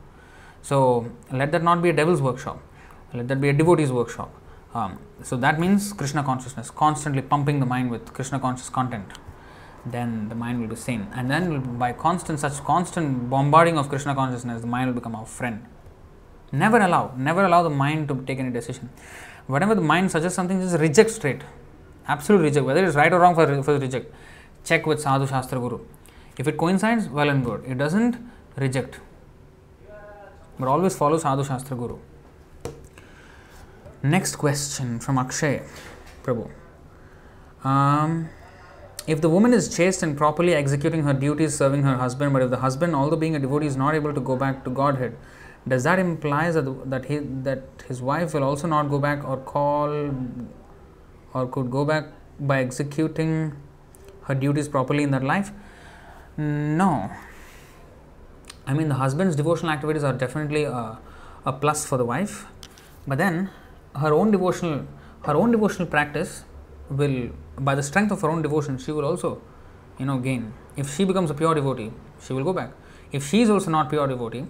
So let that not be a devil's workshop. Let that be a devotee's workshop. Um, so that means krishna consciousness constantly pumping the mind with krishna conscious content then the mind will be sane and then by constant such constant bombarding of krishna consciousness the mind will become our friend never allow never allow the mind to take any decision whatever the mind suggests something, just reject straight. Absolute reject. Whether it's right or wrong for, for reject. Check with Sadhu Shastra Guru. If it coincides, well and good. It doesn't, reject. But always follow Sadhu Shastra Guru. Next question from Akshay Prabhu. Um, if the woman is chaste and properly executing her duties serving her husband, but if the husband, although being a devotee, is not able to go back to Godhead, does that imply that that he that his wife will also not go back or call or could go back by executing her duties properly in that life? No. I mean, the husband's devotional activities are definitely a, a plus for the wife, but then her own devotional her own devotional practice will by the strength of her own devotion she will also you know gain if she becomes a pure devotee she will go back if she is also not pure devotee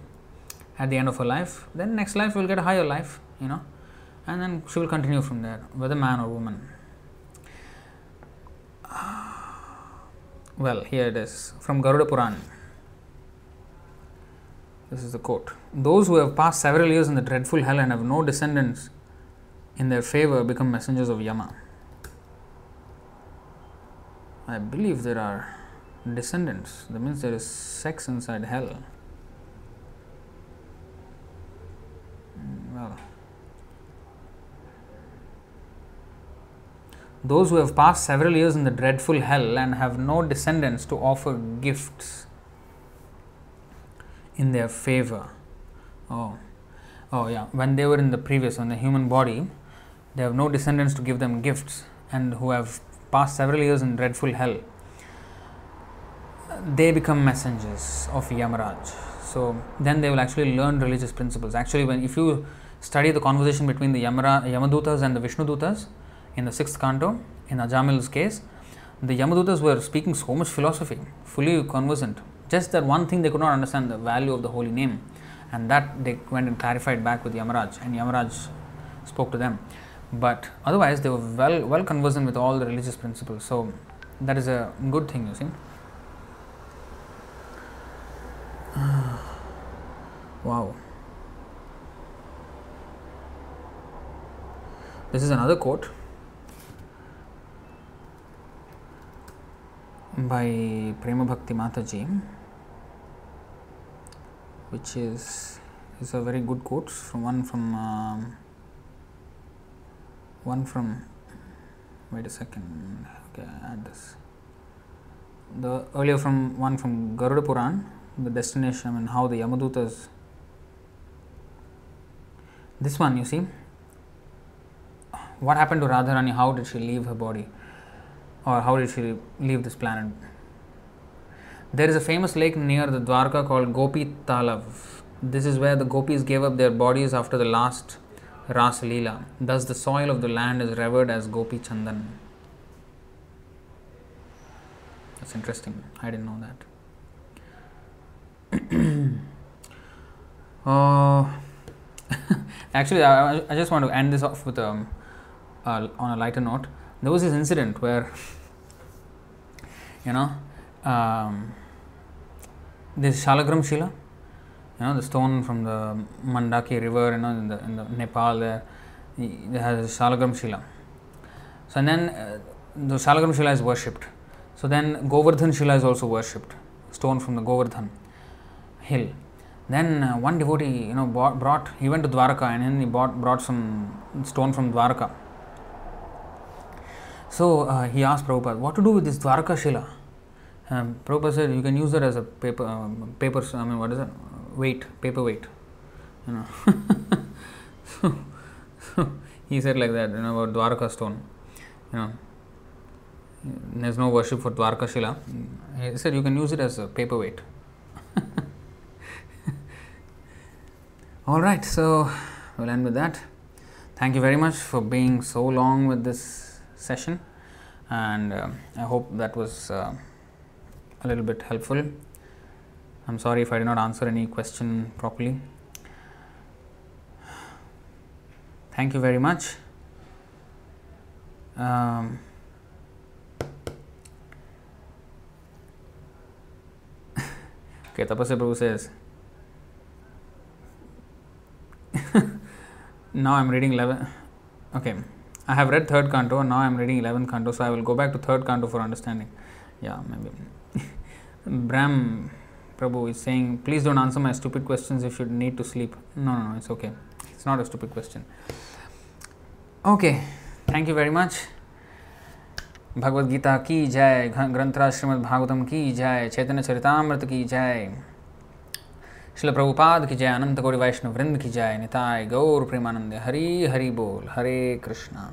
at the end of her life, then next life will get a higher life, you know, and then she will continue from there, whether man or woman. (sighs) Well, here it is from Garuda Puran. This is the quote Those who have passed several years in the dreadful hell and have no descendants in their favor become messengers of Yama. I believe there are descendants, that means there is sex inside hell. Hmm, well, those who have passed several years in the dreadful hell and have no descendants to offer gifts in their favor. Oh, oh yeah. When they were in the previous, in the human body, they have no descendants to give them gifts, and who have passed several years in dreadful hell. They become messengers of Yamaraj. So then they will actually learn religious principles. Actually, when if you study the conversation between the Yamara, Yamadutas and the Vishnudutas in the sixth canto, in Ajamil's case, the Yamadutas were speaking so much philosophy, fully conversant. Just that one thing they could not understand the value of the holy name, and that they went and clarified back with Yamaraj, and Yamaraj spoke to them. But otherwise, they were well well conversant with all the religious principles. So that is a good thing, you see. (sighs) wow. This is another quote by Prema Bhakti Mataji, which is is a very good quote from one from um, one from wait a second okay add this. The earlier from one from Garuda Puran the destination and how the Yamadutas. This one you see what happened to Radharani? How did she leave her body? Or how did she leave this planet? There is a famous lake near the Dwarka called Gopi Talav this is where the gopis gave up their bodies after the last Ras Leela. Thus, the soil of the land is revered as Gopi Chandan. That's interesting. I didn't know that. (clears throat) uh, (laughs) actually, I, I, just want to end this off with um, uh, on a lighter note. There was this incident where, (laughs) you know, um, this Shalagram Shila, you know the stone from the Gandaki river, you know in the in the Nepal there, it has Shalagram Shila. So and then uh, the Shalagram Shila is worshipped. So then Govardhan Shila is also worshipped, stone from the Govardhan hill. Then uh, one devotee, you know, bought, brought he went to Dwarka and then he bought brought some stone from Dwarka. So uh, he asked Prabhupada, what to do with this Dwarka Shila? Um, Prabhupada said, you can use it as a paper, paper, I mean, what is it? Weight, paper weight. You know. (laughs) he said like that, you know, about Dwarka stone. You know, there's no worship for Dwarka Shila. He said you can use it as a paperweight. (laughs) All right, so we'll end with that. Thank you very much for being so long with this session, and uh, I hope that was uh, a little bit helpful. I'm sorry if I did not answer any question properly. Thank you very much. Um, (laughs) okay, Tapasya Prabhu says, (laughs) now I'm reading 11. Okay, I have read third canto and now I'm reading 11th canto, so I will go back to third canto for understanding. Yeah, maybe. (laughs) Brahm Prabhu is saying, please don't answer my stupid questions if you need to sleep. No, no, no, it's okay. It's not a stupid question. Okay, thank you very much. Bhagavad Gita की जय ग्रंथराज श्रीमद् भागवतम की जय चैतन्य चरितामृत की जय शिल प्रभुपाद की जय अनंत गौरी वैष्णव वृंद की जय निताय गौर प्रेमानंद हरि हरि बोल हरे कृष्णा